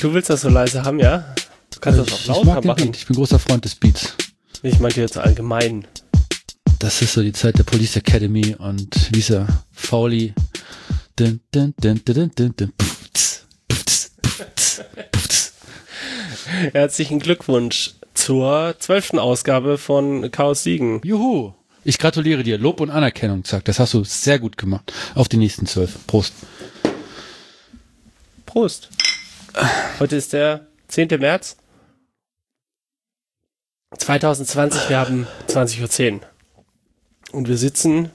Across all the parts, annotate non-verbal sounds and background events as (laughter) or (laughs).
Du willst das so leise haben, ja? Du kannst das auch ich, lauter ich mag den machen. Beat. Ich bin großer Freund des Beats. Ich meinte jetzt allgemein. Das ist so die Zeit der Police Academy und er? Fowley. Dun, dun. Herzlichen Glückwunsch zur zwölften Ausgabe von Chaos Siegen. Juhu. Ich gratuliere dir. Lob und Anerkennung, Zack. Das hast du sehr gut gemacht. Auf die nächsten zwölf. Prost. Prost. Heute ist der 10. März 2020. Wir haben 20.10 Uhr. Und wir sitzen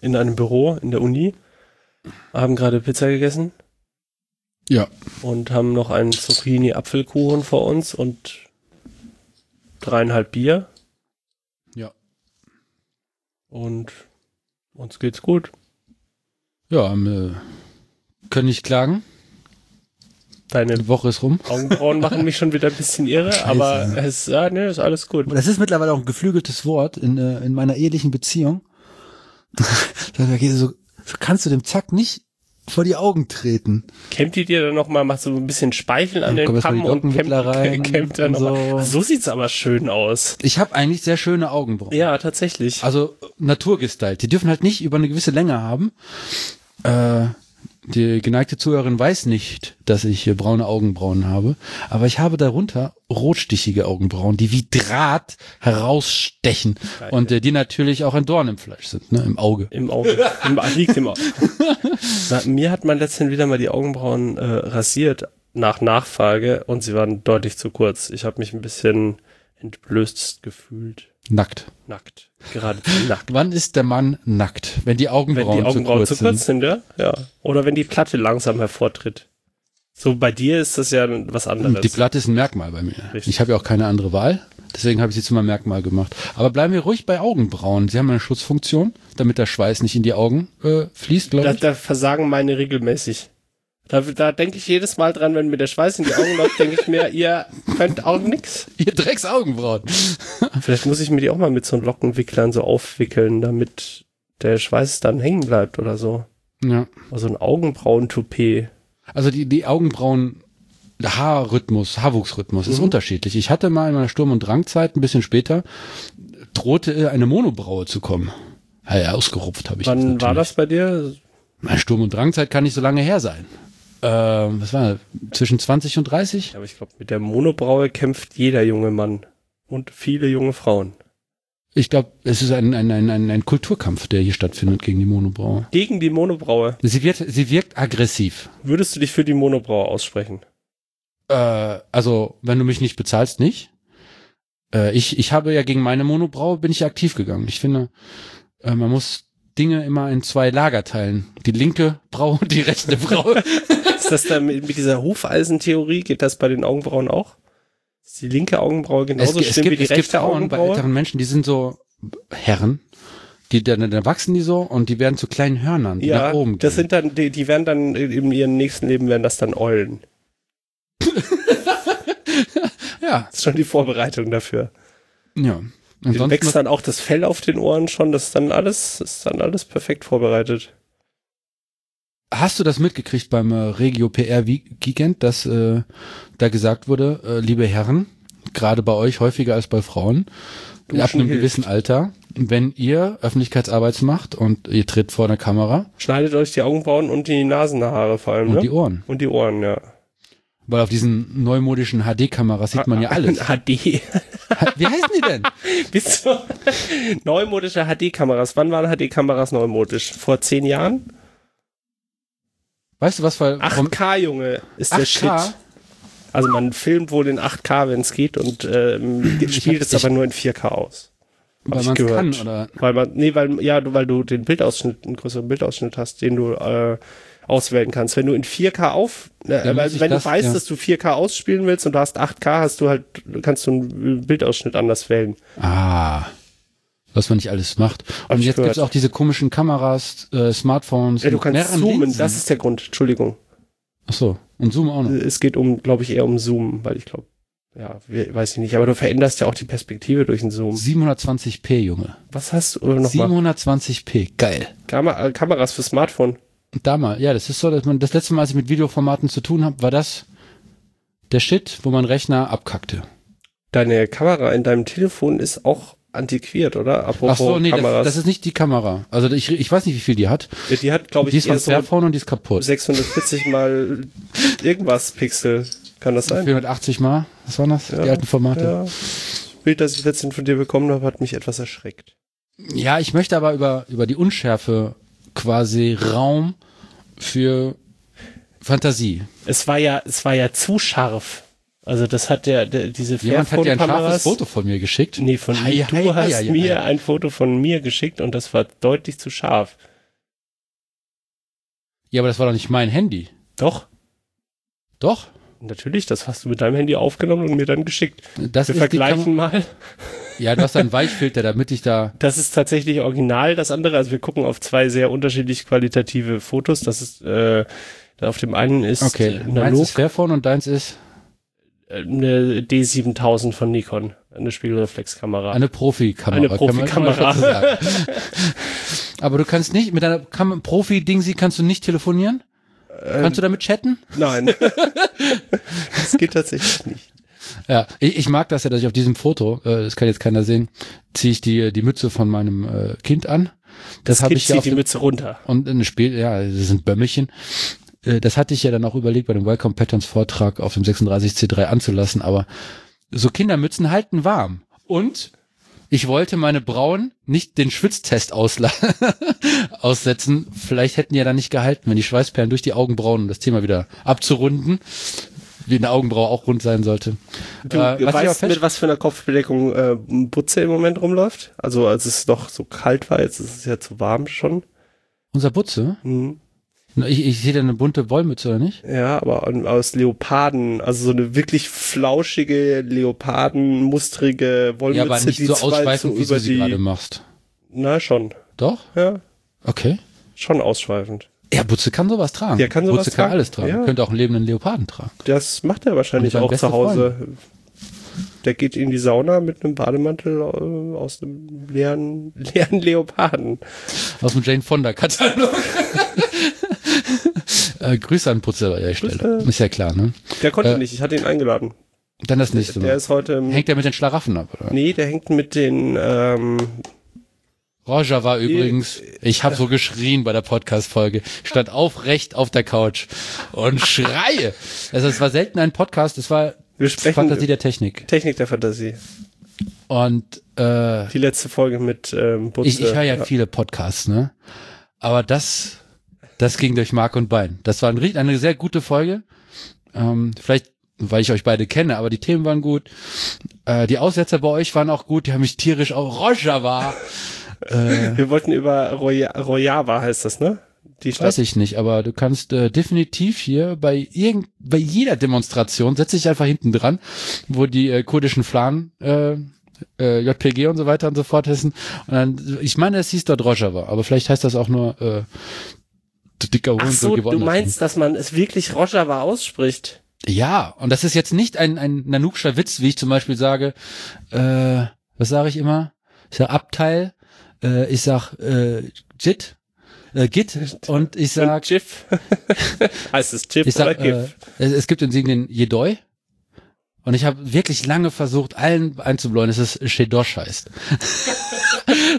in einem Büro in der Uni, haben gerade Pizza gegessen Ja. und haben noch einen Zucchini-Apfelkuchen vor uns und dreieinhalb Bier. Ja. Und uns geht's gut. Ja, können nicht klagen. Deine Die Woche ist rum. Augenbrauen machen mich schon wieder ein bisschen irre, Scheiße. aber es, ja, ne, ist alles gut. Das ist mittlerweile auch ein geflügeltes Wort in, äh, in meiner ehelichen Beziehung. (laughs) so, so kannst du dem Zack nicht vor die Augen treten. Kämmt die dir dann nochmal, macht so ein bisschen Speicheln an Dann den Kamm und kämmt, (laughs) rein kämmt dann nochmal. so. So sieht's aber schön aus. Ich habe eigentlich sehr schöne Augenbrauen. Ja, tatsächlich. Also naturgestylt. Die dürfen halt nicht über eine gewisse Länge haben. Äh, die geneigte Zuhörerin weiß nicht, dass ich hier braune Augenbrauen habe, aber ich habe darunter rotstichige Augenbrauen, die wie Draht herausstechen Geil. und äh, die natürlich auch ein Dorn im Fleisch sind, ne, im Auge. Im Auge. Im, (laughs) liegt im Auge. Na, mir hat man letztens wieder mal die Augenbrauen äh, rasiert nach Nachfrage und sie waren deutlich zu kurz. Ich habe mich ein bisschen entblößt gefühlt. Nackt. Nackt. Geradezu nackt. Wann ist der Mann nackt? Wenn die Wenn Augenbrauen, die Augenbrauen zu zu kurz kurz sind. sind, ja? Ja. Oder wenn die Platte langsam hervortritt. So, bei dir ist das ja was anderes. Die Platte ist ein Merkmal bei mir. Richtig. Ich habe ja auch keine andere Wahl. Deswegen habe ich sie zu meinem Merkmal gemacht. Aber bleiben wir ruhig bei Augenbrauen. Sie haben eine Schutzfunktion, damit der Schweiß nicht in die Augen äh, fließt, glaube Da, ich. da versagen meine regelmäßig. Da, da denke ich jedes Mal dran, wenn mir der Schweiß in die Augen läuft, denke ich mir, ihr könnt auch nix. Ihr Drecks Augenbrauen. Vielleicht muss ich mir die auch mal mit so Lockenwicklern so aufwickeln, damit der Schweiß dann hängen bleibt oder so. Ja. Also ein Augenbrauen-Toupet. Also die, die Augenbrauen, der Haarrhythmus, Haarwuchsrhythmus ist Mhm. unterschiedlich. Ich hatte mal in meiner Sturm- und Drangzeit, ein bisschen später, drohte eine Monobraue zu kommen. Ja, ja, ausgerupft habe ich Wann natürlich. war das bei dir? Meine Sturm- und Drangzeit kann nicht so lange her sein. Ähm, was war das? Zwischen 20 und 30? Ja, aber ich glaube, mit der Monobraue kämpft jeder junge Mann. Und viele junge Frauen. Ich glaube, es ist ein, ein, ein, ein, ein Kulturkampf, der hier stattfindet gegen die Monobraue. Gegen die Monobraue. Sie wird, sie wirkt aggressiv. Würdest du dich für die Monobraue aussprechen? Äh, also, wenn du mich nicht bezahlst, nicht. Äh, ich, ich habe ja gegen meine Monobraue bin ich aktiv gegangen. Ich finde, äh, man muss Dinge immer in zwei Lager teilen. Die linke Braue und die rechte Braue. (laughs) Ist das da mit, mit dieser Hufeisentheorie, geht das bei den Augenbrauen auch? Ist die linke Augenbraue genauso es, es schlimm gibt, wie die es gibt rechte Frauen bei Augenbraue? älteren Menschen, die sind so Herren. Die, dann, dann wachsen die so und die werden zu kleinen Hörnern, die Ja, nach oben das gehen. sind dann, die, die werden dann in ihrem nächsten Leben werden das dann Eulen. (laughs) ja, Das ist schon die Vorbereitung dafür. ja. Dann Ansonsten, wächst dann auch das Fell auf den Ohren schon, das ist dann alles, das ist dann alles perfekt vorbereitet. Hast du das mitgekriegt beim äh, Regio PR Weekend, dass äh, da gesagt wurde, äh, liebe Herren, gerade bei euch häufiger als bei Frauen, Duschen ab einem hilft. gewissen Alter, wenn ihr Öffentlichkeitsarbeit macht und ihr tritt vor der Kamera Schneidet euch die Augenbrauen und die Nasenhaare vor allem, und ne? die Ohren, und die Ohren, ja. weil auf diesen neumodischen HD-Kameras sieht man ja alles. (laughs) HD. Wie heißen die denn? (laughs) Bist du (laughs) neumodische HD-Kameras? Wann waren HD-Kameras neumodisch? Vor zehn Jahren? Weißt du was, weil vom 8K, Junge, ist der 8K? Shit. Also man filmt wohl in 8K, wenn es geht, und ähm, spielt es aber nur in 4K aus. weil man kann oder Weil man, nee, weil, ja, du, weil du den Bildausschnitt, einen größeren Bildausschnitt hast, den du äh, auswählen kannst. Wenn du in 4K auf, äh, weil, wenn das- du weißt, ja. dass du 4K ausspielen willst und du hast 8K, hast du halt, kannst du einen Bildausschnitt anders wählen. ah, was man nicht alles macht. Und jetzt gehört. gibt's auch diese komischen Kameras, äh, Smartphones. Ja, du kannst zoomen, Linsen. das ist der Grund, Entschuldigung. Ach so, und Zoom auch noch. Es geht um, glaube ich, eher um Zoom, weil ich glaube, ja, we- weiß ich nicht, aber du veränderst ja auch die Perspektive durch den Zoom. 720p, Junge. Was hast du äh, nochmal? 720p, geil. Kam äh, Kameras für Smartphone. Damals, ja, das ist so, dass man das letzte Mal, als ich mit Videoformaten zu tun habe, war das der Shit, wo mein Rechner abkackte. Deine Kamera in deinem Telefon ist auch antiquiert, oder? Apropos Ach so, nee, Kameras. Das, das ist nicht die Kamera. Also ich, ich weiß nicht, wie viel die hat. Ja, die hat, glaube ich, die ist von Fairphone so und die ist kaputt. 640 mal irgendwas Pixel. Kann das sein? 480 mal. Was waren das? Ja, die alten Formate. Ja. Das Bild, das ich letztens von dir bekommen habe, hat mich etwas erschreckt. Ja, ich möchte aber über, über die Unschärfe quasi Raum für Fantasie. Es war ja, es war ja zu scharf. Also das hat der, der diese Jemand hat dir ein scharfes Foto von mir geschickt. Nee, von hi, du hi, hast mir ein Foto von mir geschickt und das war deutlich zu scharf. Ja, aber das war doch nicht mein Handy. Doch. Doch. Natürlich, das hast du mit deinem Handy aufgenommen und mir dann geschickt. Das Wir vergleichen mal. Ja, du hast einen (laughs) Weichfilter, damit ich da. Das ist tatsächlich original, das andere. Also wir gucken auf zwei sehr unterschiedlich qualitative Fotos. Das ist, äh, auf dem einen ist okay. analog. Meins ist Fairphone und deins ist? Eine D7000 von Nikon. Eine Spiegelreflexkamera. Eine Profikamera. Eine Profikamera. (laughs) Aber du kannst nicht, mit deiner Profi-Ding, sie kannst du nicht telefonieren? Ähm, kannst du damit chatten? Nein. (laughs) das geht tatsächlich nicht. Ja, ich, ich mag das ja, dass ich auf diesem Foto, äh, das kann jetzt keiner sehen, ziehe ich die, die Mütze von meinem äh, Kind an. Das, das habe ich ja zieht die Mütze runter. Und ein Spiel, ja, das sind Bömmelchen. Äh, das hatte ich ja dann auch überlegt, bei dem Welcome Patterns Vortrag auf dem 36C3 anzulassen, aber so Kindermützen halten warm. Und ich wollte meine Brauen nicht den Schwitztest (laughs) aussetzen. Vielleicht hätten die ja dann nicht gehalten, wenn die Schweißperlen durch die Augenbrauen, um das Thema wieder abzurunden, wie eine Augenbraue auch rund sein sollte. Du äh, was weißt, mit was für einer Kopfbedeckung äh, Butze im Moment rumläuft? Also als es doch so kalt war, jetzt ist es ja zu warm schon. Unser Butze? Mhm. Ich, ich sehe da eine bunte Wollmütze, oder nicht? Ja, aber aus Leoparden, also so eine wirklich flauschige, leopardenmustrige Wollmütze, ja, aber nicht die so ausschweifend, wie du sie gerade machst. Na, schon. Doch? Ja. Okay. Schon ausschweifend. Ja, Butze kann sowas tragen. Ja, kann sowas Butze kann alles tragen. Ja. Könnte auch einen lebenden Leoparden tragen. Das macht er wahrscheinlich auch zu Hause. Freund. Der geht in die Sauna mit einem Bademantel äh, aus einem leeren, (laughs) leeren Leoparden. Aus dem Jane Fonda Katalog. (laughs) äh, Grüße an Putze an der Stelle. Ist ja klar, ne? Der konnte äh, nicht, ich hatte ihn eingeladen. Dann das nächste Mal. Der ist heute. Hängt er mit den Schlaraffen ab, oder? Nee, der hängt mit den, ähm, Roger war übrigens, ich habe so geschrien bei der Podcast-Folge, stand aufrecht auf der Couch und (laughs) schreie. Also es war selten ein Podcast, es war Wir sprechen Fantasie der Technik. Technik der Fantasie. Und äh, die letzte Folge mit ähm, Butze. Ich, ich höre ja, ja viele Podcasts, ne? Aber das das ging durch Mark und Bein. Das war ein, eine sehr gute Folge. Ähm, vielleicht, weil ich euch beide kenne, aber die Themen waren gut. Äh, die Aussetzer bei euch waren auch gut. Die haben mich tierisch auch war. äh, (laughs) Wir wollten über Roya Royava heißt das, ne? Die Stadt. Weiß ich nicht, aber du kannst äh, definitiv hier bei irgend, bei jeder Demonstration setze ich einfach hinten dran, wo die äh, kurdischen Flan äh, äh, JPG und so weiter und so fort hessen. Und dann, ich meine, es hieß dort Rojava, aber vielleicht heißt das auch nur äh, dicker Hund Ach so, du meinst, dass man es wirklich Rojava ausspricht? Ja, und das ist jetzt nicht ein, ein Nanukscher Witz, wie ich zum Beispiel sage, äh, was sage ich immer? Ich sage Abteil, äh, ich sag äh, Jit, äh, Git und ich sag und GIF. (laughs) heißt es GIF sag, oder GIF? Äh, es, es gibt den Siegen den Jedoi. Und ich habe wirklich lange versucht, allen einzubläuen, dass es Shedosh heißt. (laughs)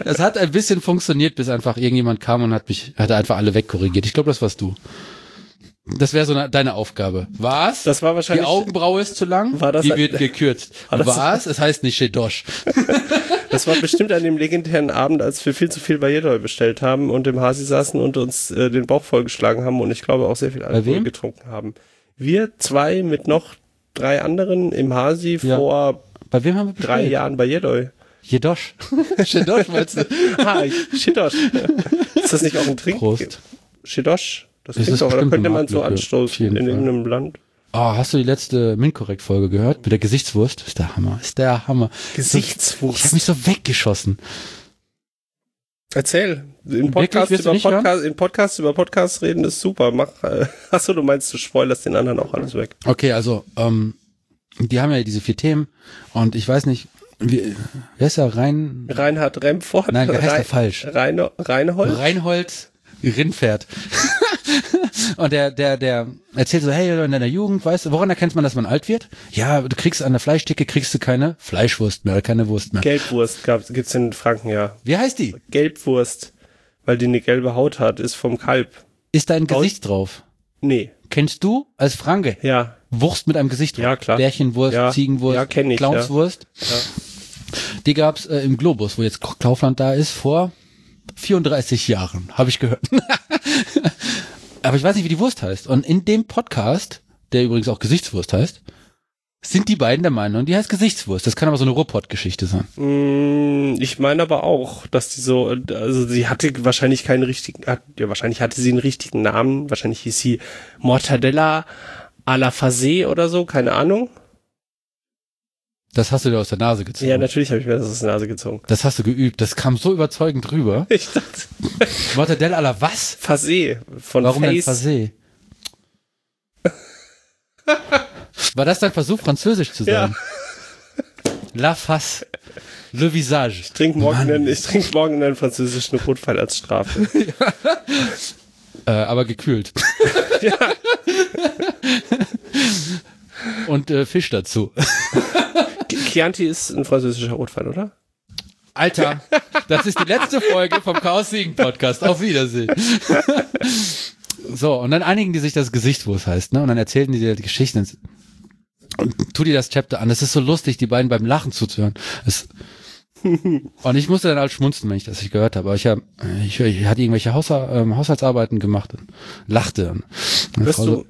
das hat ein bisschen funktioniert, bis einfach irgendjemand kam und hat mich, hat einfach alle wegkorrigiert. Ich glaube, das warst du. Das wäre so eine, deine Aufgabe. Was? Das war wahrscheinlich. Die Augenbraue ist zu lang. War das die wird gekürzt. (laughs) War Was? Es heißt nicht Shedosh. (laughs) das war bestimmt an dem legendären Abend, als wir viel zu viel bei Jedoi bestellt haben und im Hasi saßen und uns äh, den Bauch vollgeschlagen haben und ich glaube auch sehr viel Alkohol getrunken haben. Wir zwei mit noch drei anderen im Hasi ja. vor bei wem haben wir drei Jahren bei Jedoi. Jedosch. (laughs) Jedosch meinst du? (laughs) ah, Jedosch. Ist das nicht auch ein Trink? Prost. Jedosch. Das klingt doch, oder könnte man so anstoßen in irgendeinem Land. Oh, hast du die letzte Minkorrekt-Folge gehört? Mit der Gesichtswurst? Ist der Hammer. Ist der Hammer. Gesichtswurst. Ich habe mich so weggeschossen. Erzähl. In Podcast, über Podcast, in Podcast über Podcast reden ist super. Mach, äh, (laughs) achso, du meinst, du spoilerst den anderen auch alles weg. Okay, also, ähm, die haben ja diese vier Themen und ich weiß nicht, wie, wer ist er? Rein, Reinhard Remford? Nein, wer heißt Rein, er falsch? Reine, Reinhold? Reinhold Rindpferd. (laughs) Und der, der, der erzählt so, hey, in deiner Jugend, weißt du, woran erkennt man, dass man alt wird? Ja, du kriegst an der Fleischtheke, kriegst du keine Fleischwurst mehr keine Wurst mehr. Gelbwurst gab's, gibt's in Franken, ja. Wie heißt die? Gelbwurst, weil die eine gelbe Haut hat, ist vom Kalb. Ist da ein Gesicht drauf? Nee, Kennst du als Franke ja, Wurst mit einem Gesicht drauf? Ja, klar. Bärchenwurst, Ja. Ziegenwurst, Ja, kenn ich, Clownswurst. ja. Die gab's äh, im Globus, wo jetzt Kaufland da ist, vor 34 Jahren, habe ich gehört. (laughs) Aber ich weiß nicht, wie die Wurst heißt. Und in dem Podcast, der übrigens auch Gesichtswurst heißt, sind die beiden der Meinung, die heißt Gesichtswurst. Das kann aber so eine Ruhrpott-Geschichte sein. Mm, Ich meine aber auch, dass die so, also sie hatte wahrscheinlich keinen richtigen, ja, wahrscheinlich hatte sie einen richtigen Namen. Wahrscheinlich hieß sie Mortadella à la Fasé oder so, keine Ahnung. Das hast du dir aus der Nase gezogen. Ja, natürlich habe ich mir das aus der Nase gezogen. Das hast du geübt. Das kam so überzeugend rüber. (laughs) Ich dachte, Mortadella à la was? Fasé von Warum denn Face. Fasé? War das dein Versuch, französisch zu Ja. sein? La face. Le visage. Ich trinke morgen, einen, ich trink morgen einen französischen Rotwein als Strafe. (laughs) Äh, aber gekühlt. (laughs) ja. Und äh, Fisch dazu. Chianti ist ein französischer Rotwein, oder? Alter, das ist die letzte Folge vom Chaos Siegen Podcast. Auf Wiedersehen. (laughs) So, und dann einigen die sich das Gesicht, wo es heißt, ne? Und dann erzählten die dir die Geschichten. Und tu dir das Chapter an. Es ist so lustig, die beiden beim Lachen zuzuhören. Es (laughs) und ich musste dann halt schmunzen, wenn ich das nicht gehört habe. Aber ich, hab, ich, ich hatte irgendwelche ähm, Haushaltsarbeiten gemacht und lachte. Und so, du,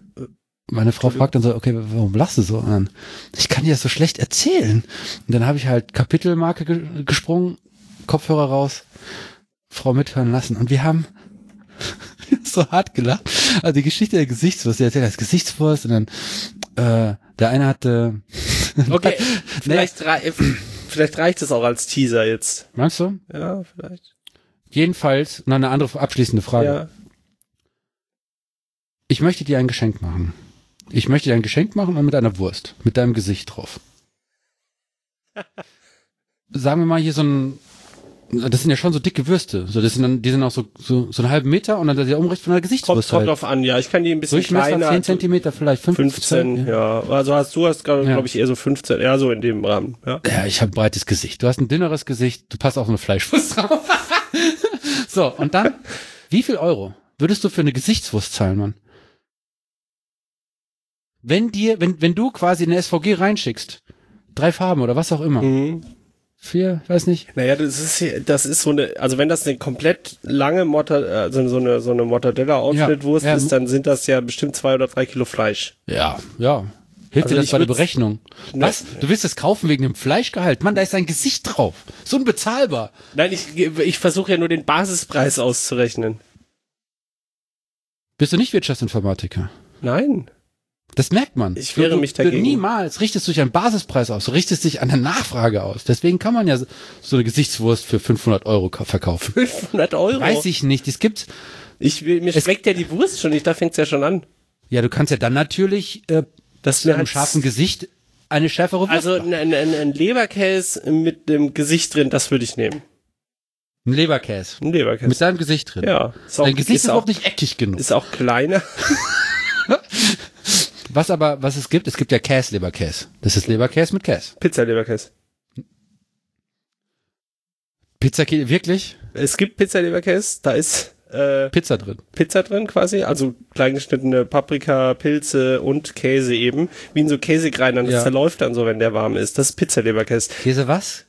meine Frau fragt dann so, okay, warum lachst du so? Dann, ich kann dir das so schlecht erzählen. Und dann habe ich halt Kapitelmarke ge gesprungen, Kopfhörer raus, Frau mithören lassen. Und wir haben (laughs) so hart gelacht. Also die Geschichte der Gesichtswurst, die erzählt das Gesichtswurst und dann äh, der eine hatte. (laughs) okay, vielleicht, rei vielleicht reicht es auch als Teaser jetzt. Meinst du? Ja, vielleicht. Jedenfalls, noch eine andere abschließende Frage. Ja. Ich möchte dir ein Geschenk machen. Ich möchte dir ein Geschenk machen und mit einer Wurst, mit deinem Gesicht drauf. (laughs) Sagen wir mal hier so ein, das sind ja schon so dicke Würste. So, das sind dann, die sind auch so, so, so einen halben Meter und dann der Umricht von einer Kommt, Gesichtswurst kommt halt. drauf an, ja. Ich kann die ein bisschen Durchmesser kleiner. 10 also Zentimeter, vielleicht 15. 15, ja. Also hast du hast, glaube Ja. glaub ich, eher so 15, eher so in dem Rahmen, ja. Ja, ich habe ein breites Gesicht. Du hast ein dünneres Gesicht, du passt auf eine Fleischwurst drauf. (laughs) so, und dann, wie viel Euro würdest du für eine Gesichtswurst zahlen, Mann? Wenn dir, wenn, wenn du quasi eine SVG reinschickst, drei Farben oder was auch immer, Mhm. vier, weiß nicht, Naja, das ist hier, das ist so eine, also wenn das eine komplett lange Mortadella, also so eine, so eine Mortadella-Aufschnittwurst Ja, ja. ist, dann sind das ja bestimmt zwei oder drei Kilo Fleisch. ja, ja. Hilft Also dir das ich bei der Berechnung? Ne. Was? Du willst es kaufen wegen dem Fleischgehalt? Mann, da ist dein Gesicht drauf. So unbezahlbar. Nein, ich, ich versuche ja nur den Basispreis auszurechnen. Bist du nicht Wirtschaftsinformatiker? Nein. Das merkt man. Ich wehre mich dagegen. Du niemals richtest du dich an Basispreis aus. Du richtest dich an der Nachfrage aus. Deswegen kann man ja so eine Gesichtswurst für 500 Euro ka- verkaufen. 500 Euro. Weiß ich nicht. Es gibt, Ich will, mir Es- schmeckt ja die Wurst schon nicht, da fängt's ja schon an. ja, du kannst ja dann natürlich äh, Das zu einem scharfen Gesicht eine schärfere Wurst Also ein, ein, ein Leberkäse mit dem Gesicht drin, das würde ich nehmen. Ein Leberkäse. Ein Leberkäse. Mit deinem Gesicht drin. ja. Ist auch, Dein Gesicht ist, ist, auch auch, nicht eckig genug. ist auch kleiner. (laughs) (laughs) Was aber, was es gibt, es gibt ja Käse-Leberkäse. Das ist Leberkäse mit Käse. Pizza-Leberkäse. Pizza, wirklich? Es gibt Pizza-Leberkäse, da ist äh, Pizza drin. Pizza drin quasi, also kleingeschnittene Paprika, Pilze und Käse eben, wie in so Käsegreinern. Das Ja. zerläuft dann so, wenn der warm ist. Das ist Pizza-Leberkäse. Käse was?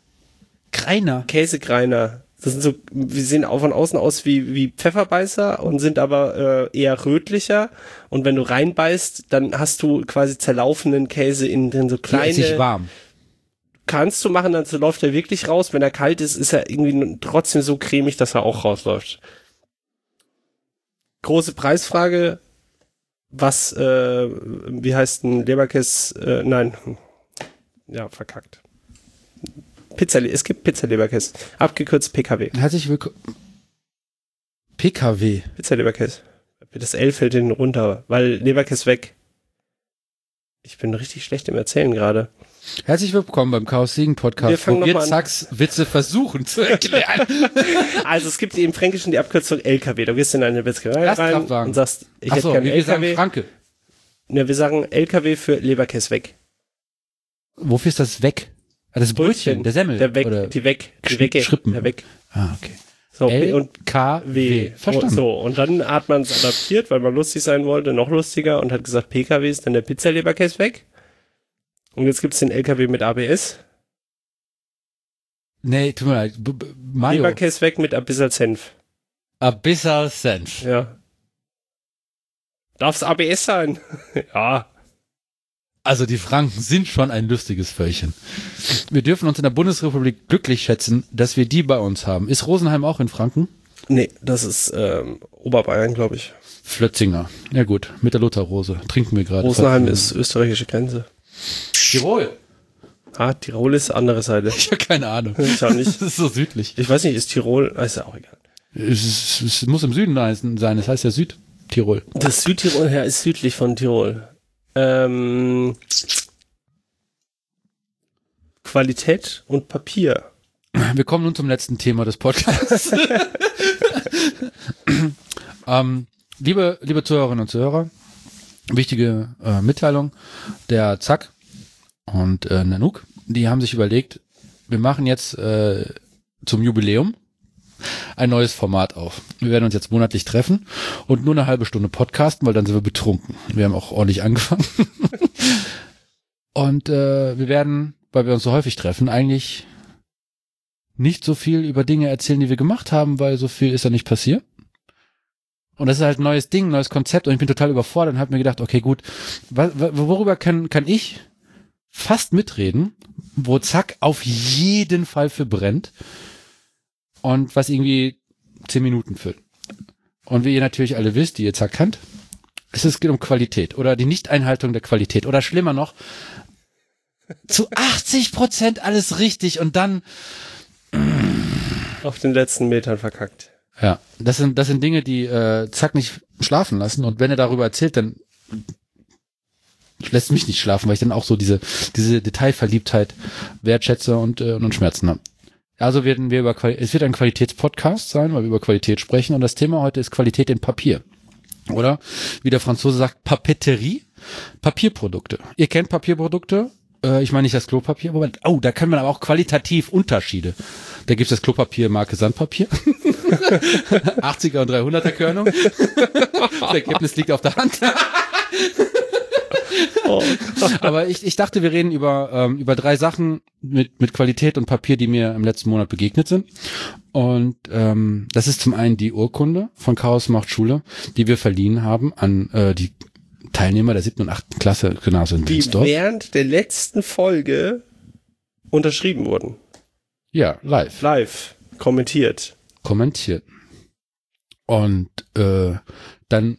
Kreiner. Käsegreiner. Das sind so, wir sehen auch von außen aus wie, wie Pfefferbeißer und sind aber äh, eher rötlicher. Und wenn du reinbeißt, dann hast du quasi zerlaufenden Käse innen drin, so Die esse ich kleine. warm. Kannst du machen, dann läuft er wirklich raus. Wenn er kalt ist, ist er irgendwie trotzdem so cremig, dass er auch rausläuft. Große Preisfrage. Was, äh, wie heißt ein Leberkäse? Äh, nein. Ja, verkackt. Pizza, es gibt Pizza-Leberkäse. Abgekürzt PKW. Herzlich willkommen. PKW. Pizza-Leberkäse. Das L fällt hinten runter, weil Leberkäse weg. Ich bin richtig schlecht im Erzählen gerade. Herzlich willkommen beim Chaos Siegen Wir Podcast, fangen wo wir. Zacks Witze versuchen zu erklären. (laughs) Also es gibt im Fränkischen die Abkürzung LKW. Du gehst in eine Metzgerei rein und sagst, ich hätte Achso, gerne wir sagen LKW. Franke. Ne, wir sagen LKW für Leberkäse weg. Wofür ist das weg? Ah, das Brötchen, der Semmel. Der weg, oder? die weg, die Wecke, Schrippen. der weg. Ah, okay. So, L und K W. Verstanden. So, und dann hat man es adaptiert, weil man lustig sein wollte, noch lustiger und hat gesagt, PKW ist dann der Pizzaleberkäse weg. Und jetzt gibt's den LKW mit ABS. Nee, tut mir leid. B. Leberkäse weg mit ein bisschen Senf. Abyssal Sense. Ja. Darf's ABS sein? (laughs) ja. Also die Franken sind schon ein lustiges Völkchen. Wir dürfen uns in der Bundesrepublik glücklich schätzen, dass wir die bei uns haben. Ist Rosenheim auch in Franken? Nee, das ist ähm, Oberbayern, glaube ich. Flötzinger. Ja gut, mit der Lutherrose. Trinken wir gerade. Rosenheim ist österreichische Grenze. Tirol. Ah, Tirol ist andere Seite. Ich habe keine Ahnung. Ich auch nicht. (laughs) Das ist so südlich. Ich weiß nicht, ist Tirol, ah, ist ja auch egal. Es, ist, es muss im Süden sein. Es heißt ja Südtirol. Das Südtirol ja, ist südlich von Tirol. Ähm, Qualität und Papier. Wir kommen nun zum letzten Thema des Podcasts. (laughs) ähm, liebe, liebe Zuhörerinnen und Zuhörer, wichtige äh, Mitteilung. Der Zack und äh, Nanook, die haben sich überlegt, wir machen jetzt äh, zum Jubiläum ein neues Format auf. Wir werden uns jetzt monatlich treffen und nur eine halbe Stunde podcasten, weil dann sind wir betrunken. Wir haben auch ordentlich angefangen. (laughs) und äh, wir werden, weil wir uns so häufig treffen, eigentlich nicht so viel über Dinge erzählen, die wir gemacht haben, weil so viel ist ja nicht passiert. Und das ist halt ein neues Ding, ein neues Konzept und ich bin total überfordert und habe mir gedacht, okay, gut, worüber kann, kann ich fast mitreden, wo Zack auf jeden Fall für brennt und was irgendwie zehn Minuten füllt. Und wie ihr natürlich alle wisst, die ihr Zack kannt, es ist- es geht um Qualität oder die Nichteinhaltung der Qualität oder schlimmer noch, zu 80 Prozent alles richtig und dann Auf den letzten Metern verkackt. Ja, das sind, das sind Dinge, die äh, Zack nicht schlafen lassen. Und wenn er darüber erzählt, dann lässt mich nicht schlafen, weil ich dann auch so diese, diese Detailverliebtheit wertschätze und, äh, und Schmerzen habe. Also werden wir über Quali es wird ein Qualitätspodcast sein, weil wir über Qualität sprechen. Und das Thema heute ist Qualität in Papier. Oder wie der Franzose sagt, Papeterie, Papierprodukte. Ihr kennt Papierprodukte. Äh, ich meine nicht das Klopapier, aber oh, da kann man aber auch qualitativ Unterschiede. Da gibt's das Klopapier Marke Sandpapier. (laughs) 80er und 300er Körnung. (laughs) Das Ergebnis liegt auf der Hand. Oh. (laughs) Aber ich, ich dachte, wir reden über, ähm, über drei Sachen mit, mit Qualität und Papier, die mir im letzten Monat begegnet sind. Und ähm, das ist zum einen die Urkunde von Chaos macht Schule, die wir verliehen haben an äh, die Teilnehmer der siebten und achten Klasse Gymnasium in Die Winsdorf. während der letzten Folge unterschrieben wurden. Ja, live. Live. Kommentiert. kommentiert. Und äh, dann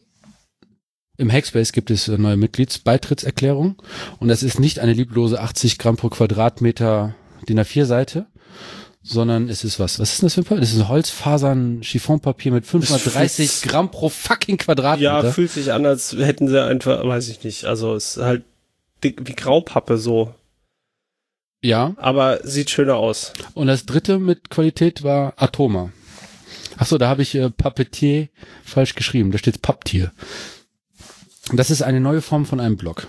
im Hackspace gibt es eine neue Mitgliedsbeitrittserklärung und das ist nicht eine lieblose 80 Gramm pro Quadratmeter DIN A4 Seite, sondern es ist was? Was ist denn das für ein Papier? Das ist ein Holzfasern Chiffonpapier mit 530 Das- Gramm pro fucking Quadratmeter. Ja, fühlt sich an, als hätten sie einfach, weiß ich nicht. Also es ist halt dick wie Graupappe so. ja. Aber sieht schöner aus. Und das dritte mit Qualität war Atoma. Ach so, da habe ich äh, Papetier falsch geschrieben. Da steht Papptier. Das ist eine neue Form von einem Blog.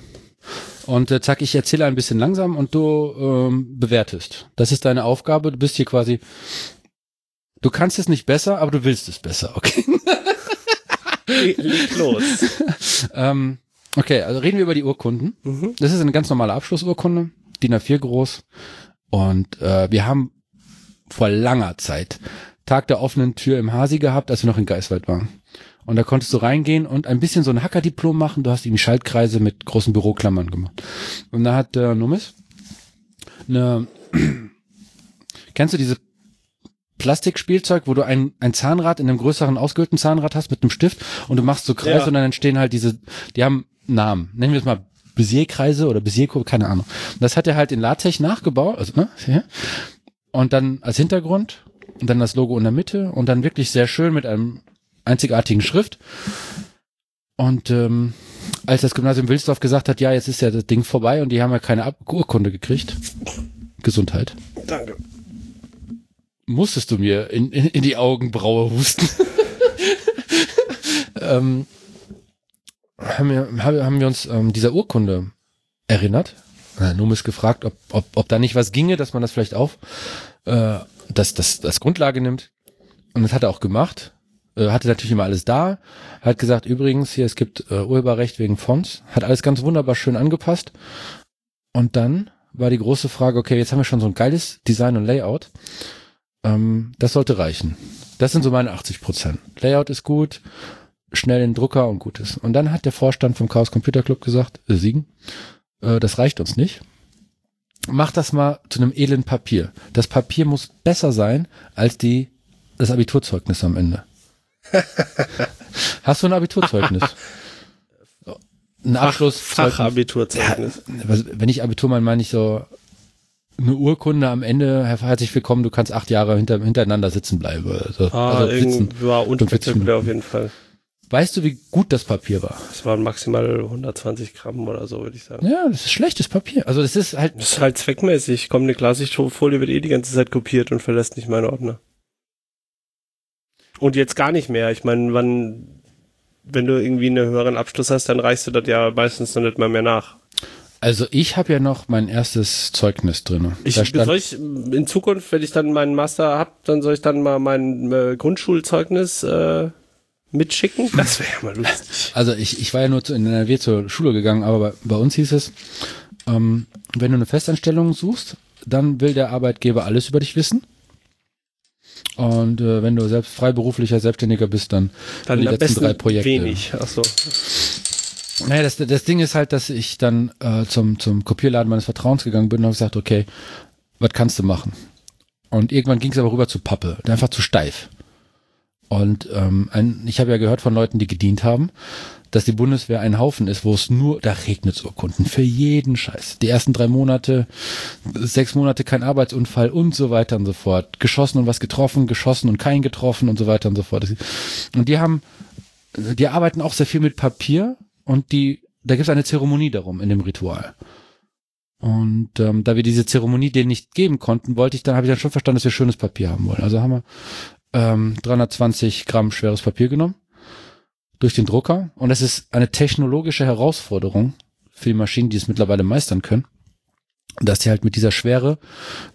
Und äh, zack, ich erzähle ein bisschen langsam und du ähm, bewertest. Das ist deine Aufgabe. Du bist hier quasi. Du kannst es nicht besser, aber du willst es besser, okay? Le- Leg los. (laughs) ähm, okay, also reden wir über die Urkunden. Mhm. Das ist eine ganz normale Abschlussurkunde, DIN A4 groß. Und äh, wir haben vor langer Zeit Tag der offenen Tür im Hasi gehabt, als wir noch in Geiswald waren. Und da konntest du reingehen und ein bisschen so ein Hackerdiplom machen. Du hast irgendwie Schaltkreise mit großen Büroklammern gemacht. Und da hat der Numis eine, (clears throat) kennst du diese Plastikspielzeug, wo du ein, ein Zahnrad in einem größeren ausgehöhlten Zahnrad hast mit einem Stift und du machst so Kreise Ja. und dann entstehen halt diese, die haben Namen. Nennen wir es mal Bézier-Kreise oder Bézier-Kurve, keine Ahnung. Und das hat er halt in LaTeX nachgebaut, also, ne. Und dann als Hintergrund und dann das Logo in der Mitte und dann wirklich sehr schön mit einem einzigartigen Schrift. Und ähm, als das Gymnasium Wilsdorf gesagt hat, ja, jetzt ist ja das Ding vorbei und die haben ja keine Ab Urkunde gekriegt. Gesundheit. Danke. Musstest du mir in, in, in die Augenbraue husten. (laughs) ähm, haben, wir, haben wir uns ähm, dieser Urkunde erinnert. Äh, Numis gefragt, ob, ob, ob da nicht was ginge, dass man das vielleicht auf äh, das, das, das Grundlage nimmt. Und das hat er auch gemacht. Äh, hatte natürlich immer alles da. Hat gesagt, übrigens, hier, es gibt äh, Urheberrecht wegen Fonts. Hat alles ganz wunderbar schön angepasst. Und dann war die große Frage, okay, jetzt haben wir schon so ein geiles Design und Layout. Ähm, das sollte reichen. Das sind so meine 80 Prozent. Layout ist gut, schnell in den Drucker und gut ist. Und dann hat der Vorstand vom Chaos Computer Club gesagt, äh, Siegen, äh, das reicht uns nicht. Mach das mal zu einem elenden Papier. Das Papier muss besser sein als die, das Abiturzeugnis am Ende. (laughs) Hast du ein Abiturzeugnis? (laughs) Ein Abschluss. Fach, Fachabiturzeugnis. Ja, wenn ich Abitur meine, meine ich so eine Urkunde am Ende, herzlich willkommen, du kannst acht Jahre hinter, hintereinander sitzen bleiben. Also, ah, also sitzen, war unspektakulär auf jeden Fall. Weißt du, wie gut das Papier war? Es waren maximal 120 Gramm oder so, würde ich sagen. Ja, das ist schlechtes Papier. Also das ist halt. Das ist halt zweckmäßig. Komm, eine Klarsichtfolie wird eh die ganze Zeit kopiert und verlässt nicht meinen Ordner. Und jetzt gar nicht mehr. Ich meine, wann, wenn du irgendwie einen höheren Abschluss hast, dann reichst du das ja meistens noch nicht mal mehr nach. Also ich habe ja noch mein erstes Zeugnis drin. Ich, soll ich in Zukunft, wenn ich dann meinen Master hab, dann soll ich dann mal mein äh, Grundschulzeugnis äh, mitschicken? Das wäre ja mal lustig. Also ich, ich war ja nur zu, in NRW zur Schule gegangen, aber bei, bei uns hieß es, ähm, wenn du eine Festanstellung suchst, dann will der Arbeitgeber alles über dich wissen. Und äh, wenn du selbst freiberuflicher Selbstständiger bist, dann, dann die letzten drei Projekte. Wenig. Ach so. Naja, das, das Ding ist halt, dass ich dann äh, zum, zum Kopierladen meines Vertrauens gegangen bin und habe gesagt, okay, was kannst du machen? Und irgendwann ging es aber rüber zu Pappe, einfach zu steif. Und ähm, ein, ich habe ja gehört von Leuten, die gedient haben, dass die Bundeswehr ein Haufen ist, wo es nur, da regnet Urkunden für jeden Scheiß. Die ersten drei Monate, sechs Monate kein Arbeitsunfall und so weiter und so fort. Geschossen und was getroffen, geschossen und kein getroffen und so weiter und so fort. Und die haben, die arbeiten auch sehr viel mit Papier und die, da gibt es eine Zeremonie darum in dem Ritual. Und ähm, da wir diese Zeremonie denen nicht geben konnten, wollte ich dann, habe ich dann schon verstanden, dass wir schönes Papier haben wollen. Also haben wir ähm, 320 Gramm schweres Papier genommen durch den Drucker und es ist eine technologische Herausforderung für die Maschinen, die es mittlerweile meistern können, dass die halt mit dieser Schwere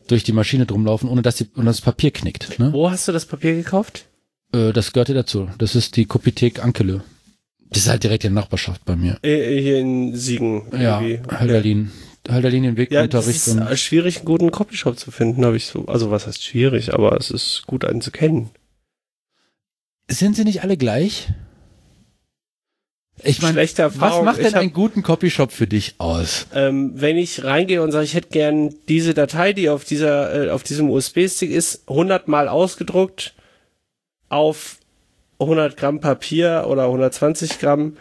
durch die Maschine drumlaufen, ohne dass, die, ohne dass das Papier knickt. Ne? Wo hast du das Papier gekauft? Äh, das gehört dir dazu. Das ist die Kopithek Ankele. Das ist halt direkt in der Nachbarschaft bei mir. Äh, hier in Siegen. Ja, Hölderlin. Ja, unter Richtung. Es ist schwierig, einen guten Copyshop zu finden, habe ich so. Also was heißt schwierig, aber es ist gut, einen zu kennen. Sind sie nicht alle gleich? Ich meine, was macht denn hab, einen guten Copyshop für dich aus? Ähm, wenn ich reingehe und sage, ich hätte gern diese Datei, die auf dieser, äh, auf diesem USB-Stick ist, 100 mal ausgedruckt auf 100 Gramm Papier oder 120 Gramm,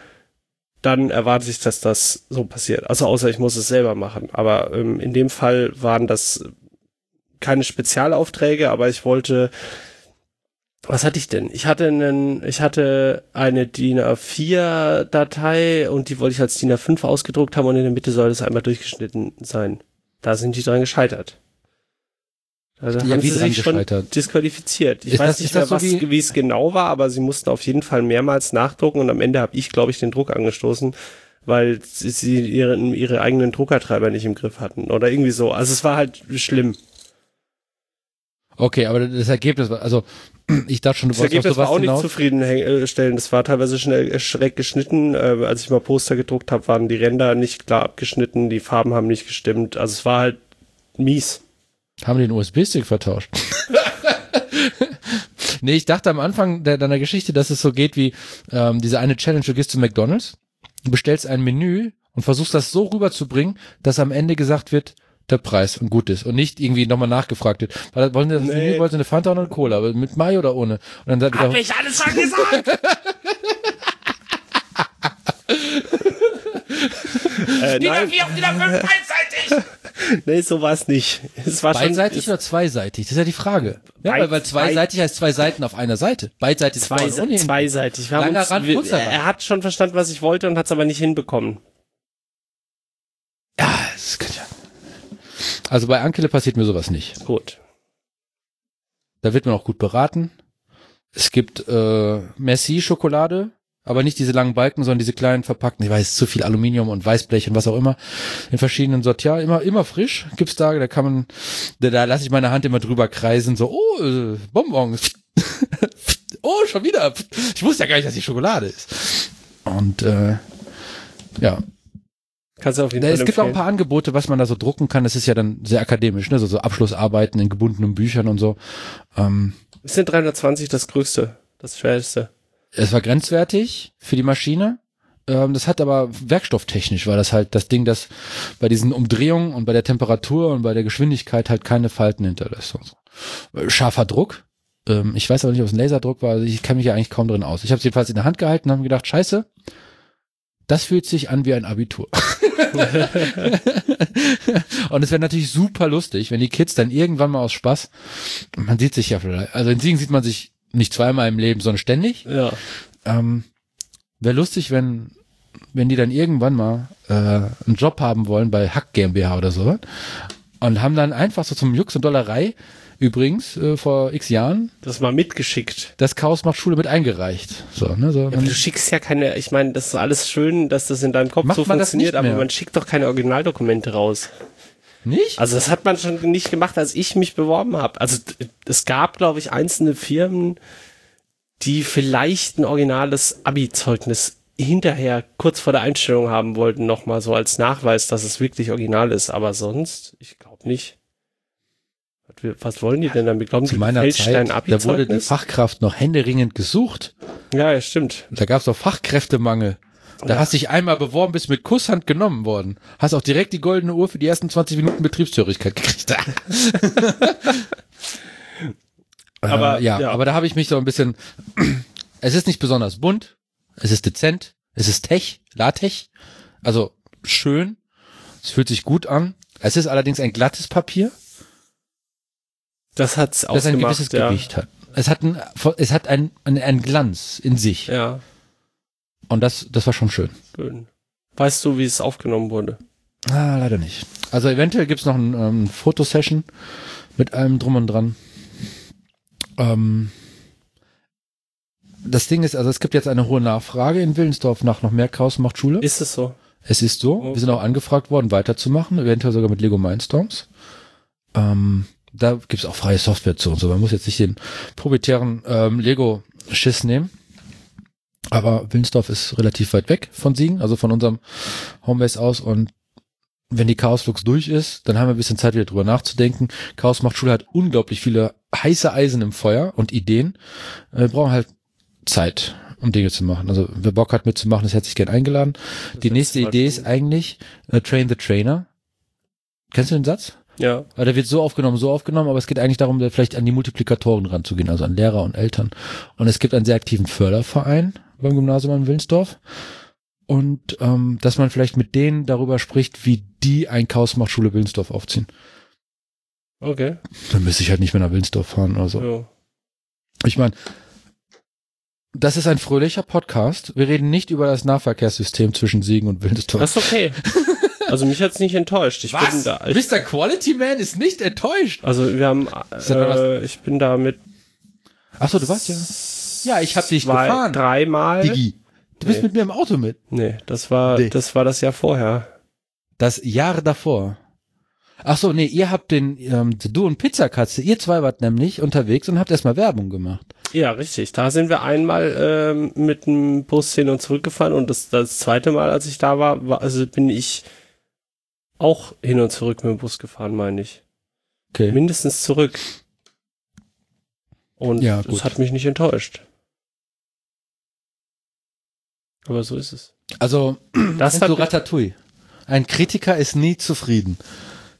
dann erwarte ich, dass das so passiert. Also außer ich muss es selber machen. Aber ähm, in dem Fall waren das keine Spezialaufträge, aber ich wollte was hatte ich denn? Ich hatte einen, ich hatte eine DIN A4 Datei und die wollte ich als DIN A5 ausgedruckt haben und in der Mitte soll es einmal durchgeschnitten sein. Da sind die dran gescheitert. Also ja, haben sie sich schon disqualifiziert. Ich ist weiß das, nicht mehr, so was, wie, wie es genau war, aber sie mussten auf jeden Fall mehrmals nachdrucken und am Ende habe ich, glaube ich, den Druck angestoßen, weil sie ihre, ihre eigenen Druckertreiber nicht im Griff hatten oder irgendwie so. Also es war halt schlimm. Okay, aber das Ergebnis war, also (clears throat) ich dachte schon, du das Ergebnis war auch nicht zufriedenstellend. Das war teilweise schnell schräg geschnitten. Äh, als ich mal Poster gedruckt habe, waren die Ränder nicht klar abgeschnitten, die Farben haben nicht gestimmt. Also es war halt mies. Haben den USB-Stick vertauscht? (laughs) nee, ich dachte am Anfang der, deiner Geschichte, dass es so geht wie ähm, diese eine Challenge, du gehst zu McDonalds, du bestellst ein Menü und versuchst das so rüberzubringen, dass am Ende gesagt wird, der Preis und gut ist und nicht irgendwie nochmal nachgefragt wird. Weil, wollen Sie das nee. Wollen Sie eine Fanta oder eine Cola, aber mit Mai oder ohne? Und dann sagt Hab ich alles schon gesagt! (laughs) äh, DIN A4 auf DIN A5 einseitig! nee, so war es nicht. Es war Beidseitig schon, oder zweiseitig? Das ist ja die Frage. Ja, weil, weil zweiseitig heißt zwei Seiten auf einer Seite. Beidseitig ist zwei, und hinten. zweiseitig. Wir haben Langer uns, Rand, wir, er hat schon verstanden, was ich wollte und hat es aber nicht hinbekommen. Ja, das kann ja. Also bei Ankele passiert mir sowas nicht. Gut. Da wird man auch gut beraten. Es gibt äh, Merci-Schokolade, aber nicht diese langen Balken, sondern diese kleinen verpackten, ich weiß, zu viel Aluminium und Weißblech und was auch immer, in verschiedenen Sortieren, immer, immer frisch gibt's da, da kann man, da, da lasse ich meine Hand immer drüber kreisen, so, oh, äh, Bonbons, (laughs) oh, schon wieder, ich wusste ja gar nicht, dass die Schokolade ist. Und, äh, ja, Kannst du auf jeden ja, Fall es gibt auch ein paar Angebote, was man da so drucken kann. Das ist ja dann sehr akademisch, ne? So, so Abschlussarbeiten in gebundenen Büchern und so. Ähm, Ist denn 320 das größte, das schwerste? es war grenzwertig für die Maschine. Ähm, das hat aber werkstofftechnisch, war das halt das Ding, das bei diesen Umdrehungen und bei der Temperatur und bei der Geschwindigkeit halt keine Falten hinterlässt. Und so. Äh, Scharfer Druck. Ähm, ich weiß aber nicht, ob es ein Laserdruck war. Also ich kenne mich ja eigentlich kaum drin aus. Ich habe es jedenfalls in der Hand gehalten und habe gedacht, scheiße, das fühlt sich an wie ein Abitur. (laughs) (laughs) und es wäre natürlich super lustig, wenn die Kids dann irgendwann mal aus Spaß, man sieht sich ja vielleicht, also in Siegen sieht man sich nicht zweimal im Leben, sondern ständig. Ja. Ähm, wäre lustig, wenn, wenn die dann irgendwann mal äh, einen Job haben wollen bei Hack GmbH oder so und haben dann einfach so zum Jux und Dollerei übrigens äh, vor x Jahren Das mal mitgeschickt. das Chaos macht Schule mit eingereicht. So, ne, so, Ja, aber du schickst ja keine, ich meine, das ist alles schön, dass das in deinem Kopf so funktioniert, aber man schickt doch keine Originaldokumente raus. nicht? Also das hat man schon nicht gemacht, als ich mich beworben habe. Also es gab, glaube ich, einzelne Firmen, die vielleicht ein originales Abi-Zeugnis hinterher kurz vor der Einstellung haben wollten, nochmal so als Nachweis, dass es wirklich original ist. Aber sonst, ich glaube nicht. Was wollen die denn damit? Glauben Zu meiner Zeit, da wurde die? Fachkraft noch händeringend gesucht. Ja, ja, stimmt. Da gab es auch Fachkräftemangel. Da hast dich einmal beworben, bist mit Kusshand genommen worden. Hast auch direkt die goldene Uhr für die ersten 20 Minuten Betriebshörigkeit gekriegt. (laughs) Aber, äh, ja, ja. aber da habe ich mich so ein bisschen. (clears throat) Es ist nicht besonders bunt, es ist dezent, es ist Tech, LaTeX, also schön, es fühlt sich gut an. Es ist allerdings ein glattes Papier, Das das ein ausgemacht, gewisses ja. Gewicht hat. Es hat ein, es hat ein, ein, ein Glanz in sich. Ja, Und das, das war schon schön. schön. Weißt du, wie es aufgenommen wurde? Ah, leider nicht. Also eventuell gibt's noch ein ähm, Fotosession mit allem drum und dran. Ähm, das Ding ist, also es gibt jetzt eine hohe Nachfrage in Willensdorf nach noch mehr Chaos macht Schule. Ist es so? Es ist so, Okay. wir sind auch angefragt worden, weiterzumachen, eventuell sogar mit Lego Mindstorms. Ähm, da gibt's auch freie Software zu und so. Man muss jetzt nicht den proprietären ähm, Lego-Schiss nehmen. Aber Willensdorf ist relativ weit weg von Siegen, also von unserem Homebase aus. Und wenn die Chaosflux durch ist, dann haben wir ein bisschen Zeit, wieder drüber nachzudenken. Chaos macht Schule hat unglaublich viele heiße Eisen im Feuer und Ideen. Wir brauchen halt Zeit, um Dinge zu machen. Also wer Bock hat mitzumachen, hätte sich gern eingeladen. Die Das nächste letzte Mal Idee ist eigentlich äh, Train the Trainer. Kennst du den Satz? Ja. Weil der wird so aufgenommen, so aufgenommen, aber es geht eigentlich darum, da vielleicht an die Multiplikatoren ranzugehen, also an Lehrer und Eltern. Und es gibt einen sehr aktiven Förderverein beim Gymnasium in Willensdorf. Und ähm, dass man vielleicht mit denen darüber spricht, wie die ein Chaos macht Schule Willensdorf aufziehen. Okay. Dann müsste ich halt nicht mehr nach Willensdorf fahren oder so. Ja. Ich meine, das ist ein fröhlicher Podcast. Wir reden nicht über das Nahverkehrssystem zwischen Siegen und Willensdorf. Das ist okay. (laughs) Also mich hat's nicht enttäuscht. Ich bin da. Ich, Mr. Quality Man ist nicht enttäuscht. also wir haben, äh, ich bin da mit Achso, du warst ja. Ja, ich hab dich zwei, gefahren. dreimal. Digi. Du bist Nee. mit mir im Auto mit. Nee, das war, Nee. das war das Jahr vorher. Das Jahr davor. Ach so, nee, ihr habt den, ähm, du und Pizzakatze, ihr zwei wart nämlich unterwegs und habt erstmal Werbung gemacht. Ja, richtig. Da sind wir einmal ähm, mit dem Bus hin und zurück gefahren und das, das zweite Mal, als ich da war, war, also bin ich auch hin und zurück mit dem Bus gefahren, meine ich. Okay. Mindestens zurück. Und Ja, das hat mich nicht enttäuscht. Aber so ist es. Also, Das du mich- Ratatouille. Ein Kritiker ist nie zufrieden.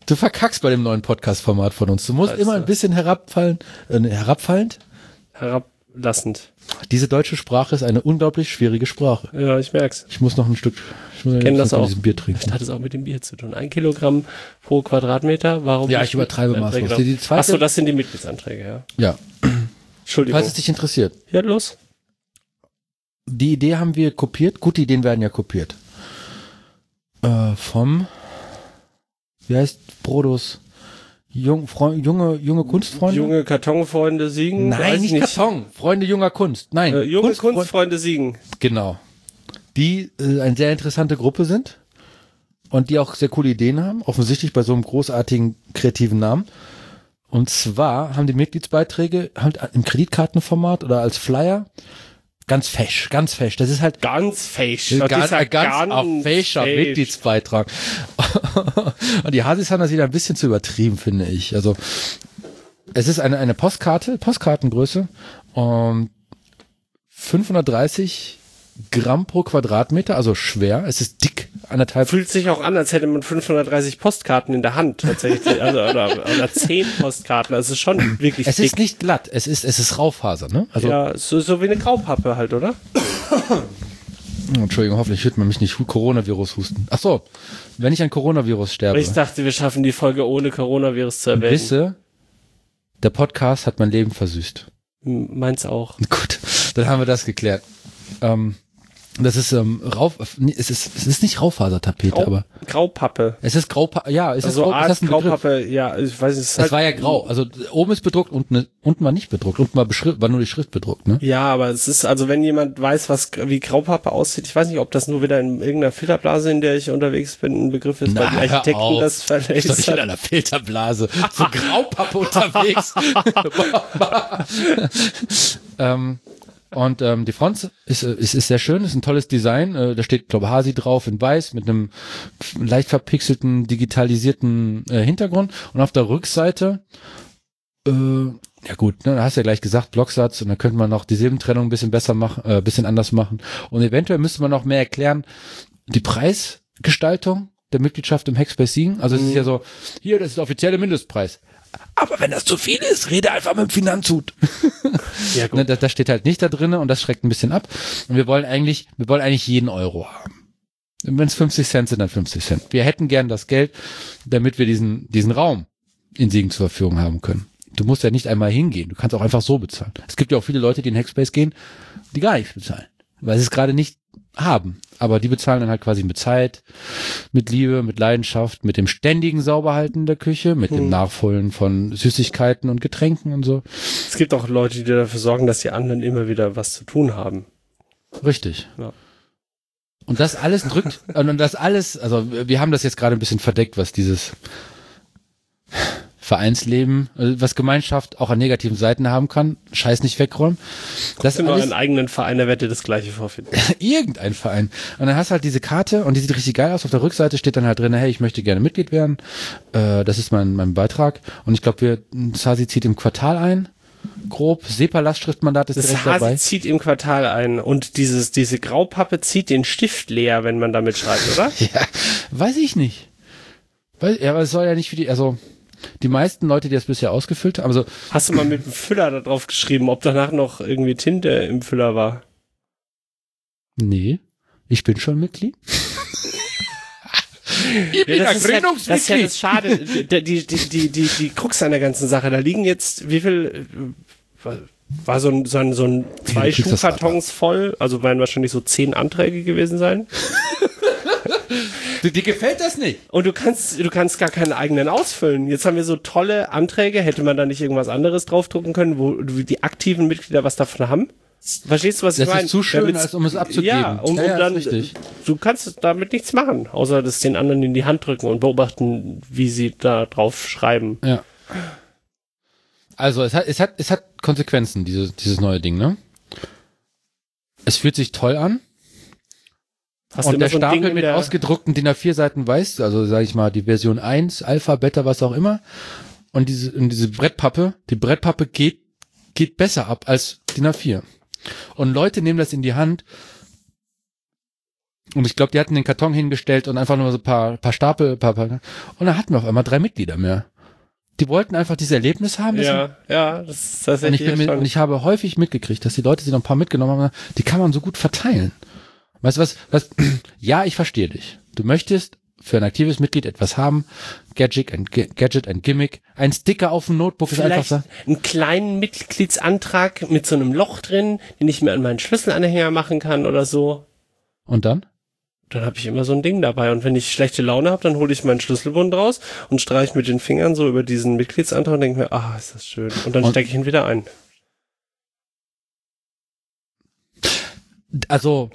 Du verkackst bei dem neuen Podcast-Format von uns. Du musst Also. immer ein bisschen herabfallen, äh, herabfallend, herablassend. Diese deutsche Sprache ist eine unglaublich schwierige Sprache. Ja, ich merk's. Ich muss noch ein Stück ich muss Kenn das auch. diesem Bier trinken. Das hat es auch mit dem Bier zu tun. Ein Kilogramm pro Quadratmeter. Warum? Ja, nicht ich übertreibe maßlos. die zweite- Ach so, das sind die Mitgliedsanträge, ja. Ja, Entschuldigung. falls es dich interessiert. Ja, los. Die Idee haben wir kopiert. Gute Ideen werden ja kopiert. Äh, vom, wie heißt Brodus? Jung, Freu- junge, junge Kunstfreunde? Junge Kartonfreunde siegen. Nein, nicht ich Karton. Freunde junger Kunst. Nein. Äh, junge Kunstfreund- Kunstfreunde siegen. Genau. Die äh, eine sehr interessante Gruppe sind und die auch sehr coole Ideen haben, offensichtlich bei so einem großartigen kreativen Namen. Und zwar haben die Mitgliedsbeiträge halt im Kreditkartenformat oder als Flyer ganz fesch, ganz fesch. Das ist halt Ganz fesch. ganz, Das ist ja ganz auf fescher fesch. Mitgliedsbeitrag. (laughs) und die Hasis haben das wieder ein bisschen zu übertrieben, finde ich. Also es ist eine, eine Postkarte, Postkartengröße, um 530 Gramm pro Quadratmeter, also schwer. Es ist dick, anderthalb. Fühlt sich auch an, als hätte man 530 Postkarten in der Hand tatsächlich. (laughs) Also, oder, oder 10 Postkarten. Ist schon wirklich Es dick. ist nicht glatt, es ist, es ist Raufaser, ne? Also, ja, so, so wie eine Graupappe halt, oder? (coughs) Entschuldigung, hoffentlich hört man mich nicht Coronavirus husten. Ach so, wenn ich an Coronavirus sterbe, Ich dachte, wir schaffen die Folge ohne Coronavirus zu erwähnen. wisse, der Podcast hat mein Leben versüßt. Meins auch. Gut, dann haben wir das geklärt. Ähm, das ist ähm, Rauf, es ist es ist nicht Raufasertapete, Grau, aber Graupappe. es ist Graupa ja, es Also ist, Grau, ist Art Begriff? Graupappe, ja, ich weiß nicht. Es, ist Es halt, war ja grau, also oben ist bedruckt, unten, unten war nicht bedruckt, unten war, war nur die Schrift bedruckt, ne? Ja, aber es ist, also wenn jemand weiß, was wie Graupappe aussieht, ich weiß nicht, ob das nur wieder in irgendeiner Filterblase, in der ich unterwegs bin, ein Begriff ist, weil die Architekten das Ich bin nicht in einer Filterblase zu Graupappe (laughs) unterwegs. (laughs) (laughs) ähm, und ähm, die Front ist, ist, ist sehr schön, ist ein tolles Design. Äh, da steht, glaube Hasi drauf in weiß mit einem leicht verpixelten, digitalisierten äh, Hintergrund. Und auf der Rückseite, äh, ja gut, ne, da hast du ja gleich gesagt, Blocksatz und da könnte man noch die Silbentrennung ein bisschen besser machen, äh, ein bisschen anders machen. Und eventuell müsste man noch mehr erklären, die Preisgestaltung der Mitgliedschaft im Hackspace Siegen. Also es ist ja so, hier, das ist der offizielle Mindestpreis. Aber wenn das zu viel ist, rede einfach mit dem Finanzhut. (laughs) Ja, Ne, das, das steht halt nicht da drinne und das schreckt ein bisschen ab. Und wir wollen eigentlich, wir wollen eigentlich jeden Euro haben. Wenn es 50 Cent sind, dann 50 Cent. Wir hätten gern das Geld, damit wir diesen, diesen Raum in Siegen zur Verfügung haben können. Du musst ja nicht einmal hingehen. Du kannst auch einfach so bezahlen. Es gibt ja auch viele Leute, die in Hackspace gehen, die gar nichts bezahlen. Weil sie es gerade nicht haben. Aber die bezahlen dann halt quasi mit Zeit, mit Liebe, mit Leidenschaft, mit dem ständigen Sauberhalten der Küche, mit dem Hm. Nachfüllen von Süßigkeiten und Getränken und so. Es gibt auch Leute, die dafür sorgen, dass die anderen immer wieder was zu tun haben. Richtig. Ja. Und das alles drückt, (laughs) und das alles, also wir haben das jetzt gerade ein bisschen verdeckt, was dieses Vereinsleben, also was Gemeinschaft auch an negativen Seiten haben kann, scheiß nicht wegräumen. Das Das in alles, euren eigenen Verein, der wird dir das gleiche vorfinden. (laughs) irgendein Verein. Und dann hast du halt diese Karte und die sieht richtig geil aus. Auf der Rückseite steht dann halt drin, hey, ich möchte gerne Mitglied werden. Äh, das ist mein, mein Beitrag. Und ich glaube, wir, Sasi zieht im Quartal ein. Grob. SEPA-Lastschriftmandat ist Das direkt Hasi dabei. zieht im Quartal ein und dieses, diese Graupappe zieht den Stift leer, wenn man damit schreibt, oder? (laughs) Ja, weiß ich nicht. Weil, ja, aber es soll ja nicht für die, also die meisten Leute, die das bisher ausgefüllt haben, also Hast du mal mit dem Füller da drauf geschrieben, ob danach noch irgendwie Tinte im Füller war? nee, ich bin schon Mitglied. ich bin das, ist ja, das ist ja das Schade. Die, die, die, die, die, die Krux an der ganzen Sache. Da liegen jetzt, wie viel, äh, war so ein, so ein, so ein zwei Schuhkartons voll, also werden wahrscheinlich so zehn Anträge gewesen sein. (laughs) Dir gefällt das nicht? Und du kannst, du kannst gar keinen eigenen ausfüllen. Jetzt haben wir so tolle Anträge. Hätte man da nicht irgendwas anderes draufdrucken können, wo die aktiven Mitglieder was davon haben? Verstehst du, was Das ich meine? ist zu schön, Damit's- als um es abzugeben. Ja, um, Ja, um ja, dann, du kannst damit nichts machen, außer das den anderen in die Hand drücken und beobachten, wie sie da drauf schreiben. Ja. Also es hat, es hat, es hat Konsequenzen, diese, dieses neue Ding, ne? Es fühlt sich toll an. Hast und immer der so Ding Stapel in mit der- ausgedruckten DIN A4 Seiten weiß, also sage ich mal die Version 1, Alpha, Beta, was auch immer. Und diese, und diese Brettpappe, die Brettpappe geht, geht besser ab als DIN A4. Und Leute nehmen das in die Hand. Und ich glaube, die hatten den Karton hingestellt und einfach nur so ein paar, paar Stapel, paar, paar, und dann hatten wir auf einmal drei Mitglieder mehr. Die wollten einfach dieses Erlebnis haben. Ja, ja, das ist Und ich, tatsächlich bin mit, und ich habe häufig mitgekriegt, dass die Leute, die noch ein paar mitgenommen haben, die kann man so gut verteilen. Weißt du was, was? (clears throat) Ja, ich verstehe dich. Du möchtest für ein aktives Mitglied etwas haben. Gadget, ein Gadget, ein Gimmick. Ein Sticker auf dem Notebook ist einfach Vielleicht so. einen kleinen Mitgliedsantrag mit so einem Loch drin, den ich mir an meinen Schlüsselanhänger machen kann oder so. Und dann? Dann habe ich immer so ein Ding dabei. Und wenn ich schlechte Laune habe, dann hole ich meinen Schlüsselbund raus und streiche mit den Fingern so über diesen Mitgliedsantrag und denke mir, ah, ist das schön. Und dann stecke ich ihn wieder ein. Also.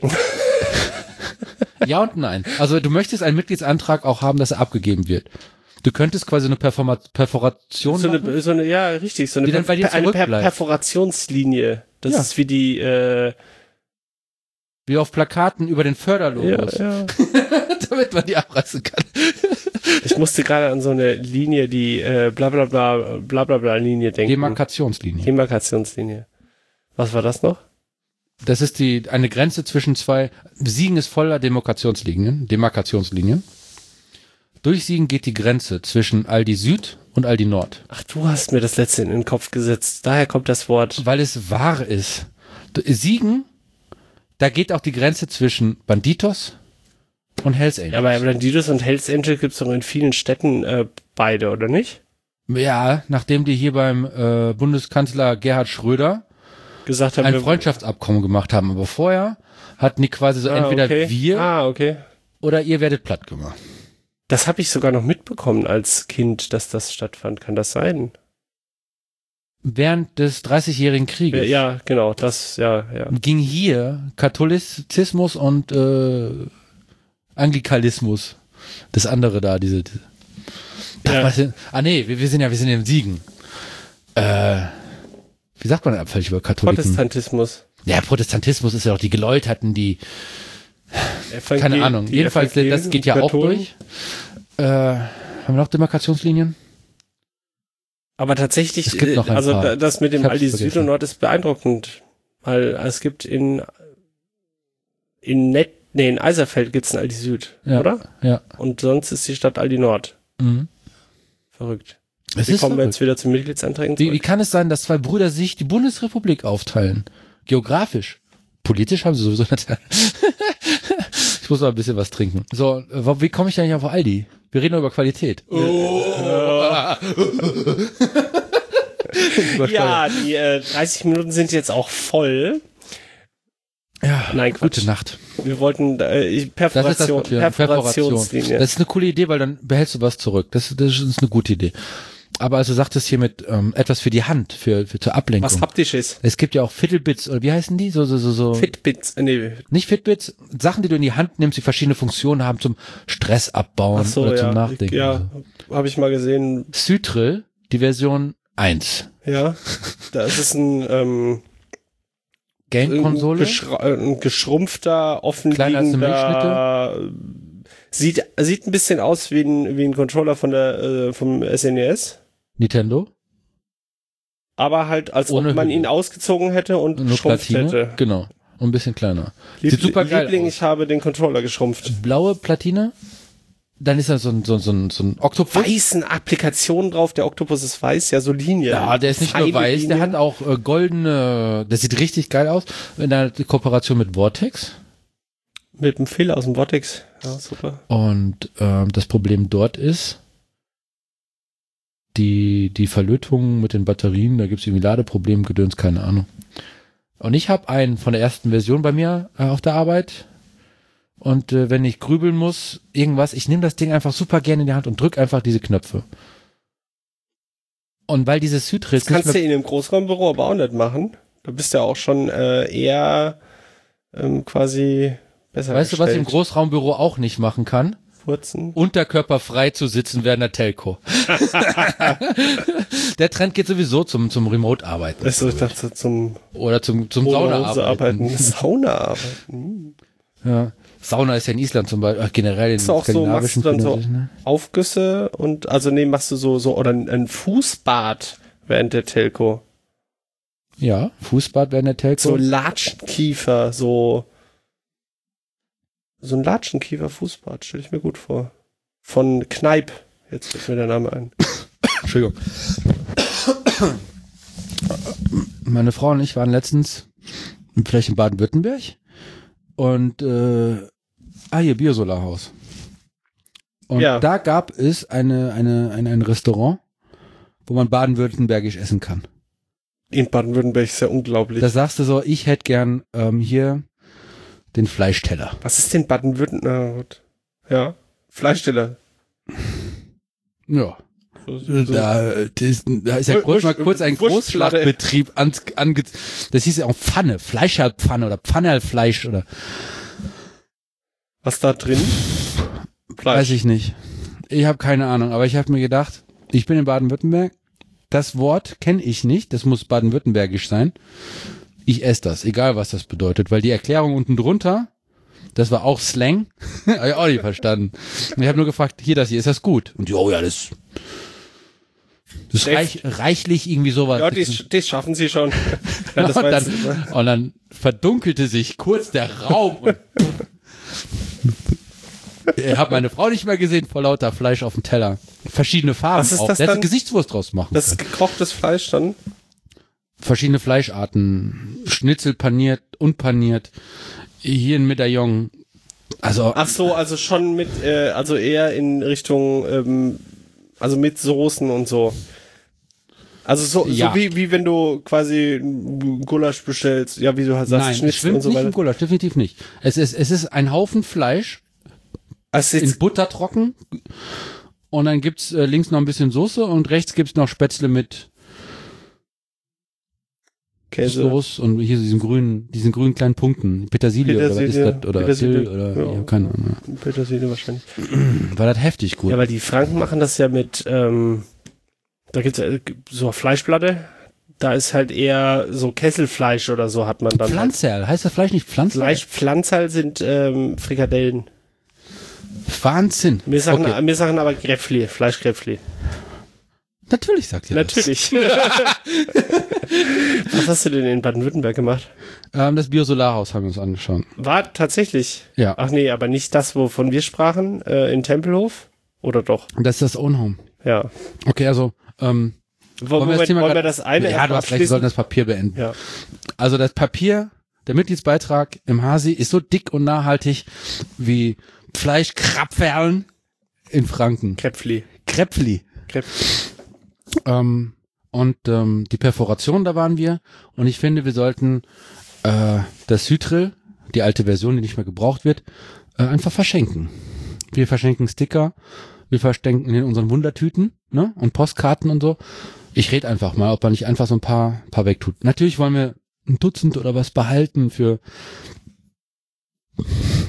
Ja und nein. Also du möchtest einen Mitgliedsantrag auch haben, dass er abgegeben wird. Du könntest quasi eine Performa Perforation So machen. eine, so eine, ja, richtig, so eine, dir eine per. Perforationslinie. Das Ja. ist wie die, äh, wie auf Plakaten über den ja, Förderlogos, (laughs) ja. damit man die abreißen kann. Ich musste gerade an so eine Linie, die äh, bla bla bla bla bla bla Linie denken. Demarkationslinie. Demarkationslinie. Was war das noch? Das ist die eine Grenze zwischen zwei. Siegen ist voller Demarkationslinien. Demarkationslinien. Durch Siegen geht die Grenze zwischen Aldi Süd und Aldi Nord, Ach, du hast mir das letzte in den Kopf gesetzt. Daher kommt das Wort. weil es wahr ist. Siegen, da geht auch die Grenze zwischen Banditos und Hells Angels. Ja, aber Bandidos und Hells Angel gibt's doch in vielen Städten äh, beide, oder nicht? Ja, nachdem die hier beim äh, Bundeskanzler Gerhard Schröder Gesagt haben ein Freundschaftsabkommen gemacht haben, aber vorher hatten die quasi so ah, entweder okay. wir Ah, okay. oder ihr werdet platt gemacht. Das habe ich sogar noch mitbekommen als Kind, dass das stattfand. Kann das sein? Während des 30-jährigen Krieges. Ja, genau. Das, ja, ja. ging hier Katholizismus und äh, Anglikalismus. Das andere da, diese. diese Ach, Ja. was denn? Ah nee, wir, wir sind ja, wir sind im Siegen. Äh, wie sagt man abfällig über Katholiken? Protestantismus. Ja, Protestantismus ist ja auch die Geläuterten, die, Evangel- keine Ahnung. die Jedenfalls, das Evangelien, geht ja auch Katholen. durch. Äh, haben wir noch Demarkationslinien? Aber tatsächlich, Es gibt noch ein also paar. da- das mit dem Aldi Süd und Nord ist beeindruckend, weil es gibt in in Net, nee, in Eiserfeld gibt's ein Aldi Süd, Ja. oder? Ja. Und sonst ist die Stadt Aldi Nord. Mhm. Verrückt. Es Wie ist kommen wir jetzt wieder zu Mitgliedsanträgen Wie, wie kann es sein, dass zwei Brüder sich die Bundesrepublik aufteilen? Geografisch. Politisch haben sie sowieso (laughs) nicht. ich muss mal ein bisschen was trinken. So, äh, wie komme ich denn nicht auf Aldi? Wir reden nur über Qualität. (laughs) Ja, die äh, 30 Minuten sind jetzt auch voll. ja. Nein, Quatsch. Gute Nacht. Wir wollten äh, ich- Das ist das Perforation. Perforation. Perforationslinie. Das ist eine coole Idee, weil dann behältst du was zurück. Das, das ist eine gute Idee. Aber also sagtest hier mit ähm, etwas für die Hand, für, für zur Ablenkung. Was haptisches. es gibt ja auch Fiddlebits, oder wie heißen die? So, so, so, so. Fitbits, äh, nee, Nicht Fitbits, Sachen, die du in die Hand nimmst, die verschiedene Funktionen haben zum Stress abbauen so, oder zum ja, Nachdenken. ja, habe ich mal gesehen. Sytril, die Version 1. Ja, da ist es ein ähm, ein, Game-Konsole. geschra- äh, ein geschrumpfter, offenliegender, sieht sieht ein bisschen aus wie ein wie ein Controller von der äh, vom SNES, Nintendo. aber halt als Ohne ob man ihn ausgezogen hätte und Nur geschrumpft Platine. hätte. Genau. Und ein bisschen kleiner. Lieb Sieht super geil Liebling, aus. ich habe den Controller geschrumpft. Blaue Platine. Dann ist da so ein, so, ein- so ein, so ein Oktopus. Weißen Applikationen drauf, der Oktopus ist weiß, ja, so Linien. Ja, der ist nicht nur Feine weiß, der Linien. hat auch äh, goldene, der sieht richtig geil aus. In der Kooperation mit Vortex. Mit dem Fehler aus dem Vortex. Ja, super. Und ähm, das Problem dort ist, die, die Verlötung mit den Batterien, da gibt es irgendwie Ladeprobleme, Gedöns, keine Ahnung. Und ich habe einen von der ersten Version bei mir äh, auf der Arbeit. Und äh, wenn ich grübeln muss, irgendwas, ich nehme das Ding einfach super gerne in die Hand und drück einfach diese Knöpfe. Und weil dieses Sytris Das kannst du in einem Großraumbüro aber auch nicht machen. Du bist ja auch schon äh, eher ähm, quasi besser Weißt du, was ich im gestellt. Großraumbüro auch nicht machen kann? Furzen. Unterkörperfrei zu sitzen während der Telco. (laughs) der Trend geht sowieso zum, zum Remote-Arbeiten. Also ich dachte zum Oder zum, zum Sauna-Arbeiten. arbeiten. (laughs) Sauna-Arbeiten. Ja. Sauna ist ja in Island zum Beispiel, äh, generell in Ist auch so, machst du dann so ne? Aufgüsse und also nee, machst du so so oder ein, ein Fußbad während der Telco. Ja, Fußbad während der Telco. So Latschenkiefer, so so ein Latschenkiefer Fußbad, stelle ich mir gut vor. Von Kneip. Jetzt fällt mir der Name ein. (coughs) Entschuldigung. Meine Frau und ich waren letztens vielleicht in Baden-Württemberg und äh, ah hier Biosolarhaus. Und Ja. da gab es eine, eine, eine, ein Restaurant, wo man baden-württembergisch essen kann. In Baden-Württemberg ist ja unglaublich. Da sagst du so, ich hätte gern ähm, hier den Fleischteller. Was ist denn Baden-Württemberg? Ja, Fleischsteller. Ja. So, so. Da, äh, das, da ist ja kurz mal kurz ein Wurstplatte. Großschlachtbetrieb an, ange, das hieß ja auch Pfanne, Fleischerpfanne oder Pfannerfleisch oder Was da drin? weiß ich nicht. Ich habe keine Ahnung, aber ich habe mir gedacht, ich bin in Baden-Württemberg, das Wort kenne ich nicht, das muss baden-württembergisch sein. Ich esse das, egal was das bedeutet, weil die Erklärung unten drunter, das war auch Slang, (laughs) habe ich auch nicht verstanden. Und ich habe nur gefragt, hier das hier, ist das gut? Und die, oh ja, das das ist reich, reichlich irgendwie sowas. Ja, das, das schaffen sie schon. (laughs) ja, und, dann, jetzt, und dann verdunkelte sich kurz der Raum. Und ich habe meine Frau nicht mehr gesehen vor lauter Fleisch auf dem Teller. Verschiedene Farben Was ist auch. das Der dann? Gesichtswurst draus machen das ist können. gekochtes Fleisch dann. Verschiedene Fleischarten. Schnitzel paniert, unpaniert. Hier ein Medaillon. Also, Ach so, also schon mit, äh, also eher in Richtung, ähm, also mit Soßen und so. Also so, Ja. so wie, wie wenn du quasi Gulasch bestellst, ja, wie du halt sagst, nein, es Schnitzel schwimmt und so nicht im weiter. Gulasch, definitiv nicht. Es ist, es ist ein Haufen Fleisch Also in Butter trocken. Und dann gibt's äh, links noch ein bisschen Soße und rechts gibt's noch Spätzle mit Käse. Soße und hier diesen grünen, diesen grünen kleinen Punkten. Petersilie, oder was ist Petersilie, das? Oder Petersilie, Dill oder ja. ja. keine Ahnung. Petersilie wahrscheinlich. (clears throat) War das heftig gut. Ja, weil die Franken machen das ja mit, ähm, da gibt's ja so eine Fleischplatte. Da ist halt eher so Kesselfleisch oder so hat man dann. Halt. Pflanzerl, heißt das Fleisch nicht Pflanzerl? Fleisch, Pflanzerl sind ähm, Frikadellen. Wahnsinn. Wir sagen, Okay. wir sagen aber Gräpfli, Fleischgräpfli. Natürlich sagt ihr Natürlich. (laughs) (laughs) Was hast du denn in Baden-Württemberg gemacht? das. Ähm, das Biosolarhaus haben wir uns angeschaut. War tatsächlich. Ja. Ach nee, aber nicht das, wovon wir sprachen, äh, in Tempelhof? Oder doch? Das ist das Ownhome. Ja. Okay, also, ähm, Wo, Wollen wir das Moment, Thema wollen wir das eine ja, du hast recht, wir sollten das Papier beenden. Ja. Also das Papier, der Mitgliedsbeitrag im Hasi ist so dick und nachhaltig wie Fleischkrapferlen in Franken. Kräpfli. Kräpfli. Kräpfli. Ähm, und ähm, die Perforation, da waren wir. Und ich finde, wir sollten äh, das Hydril, die alte Version, die nicht mehr gebraucht wird, äh, einfach verschenken. Wir verschenken Sticker, wir verschenken in unseren Wundertüten ne? und Postkarten und so. Ich rede einfach mal, ob man nicht einfach so ein paar, paar wegtut. Natürlich wollen wir ein Dutzend oder was behalten für,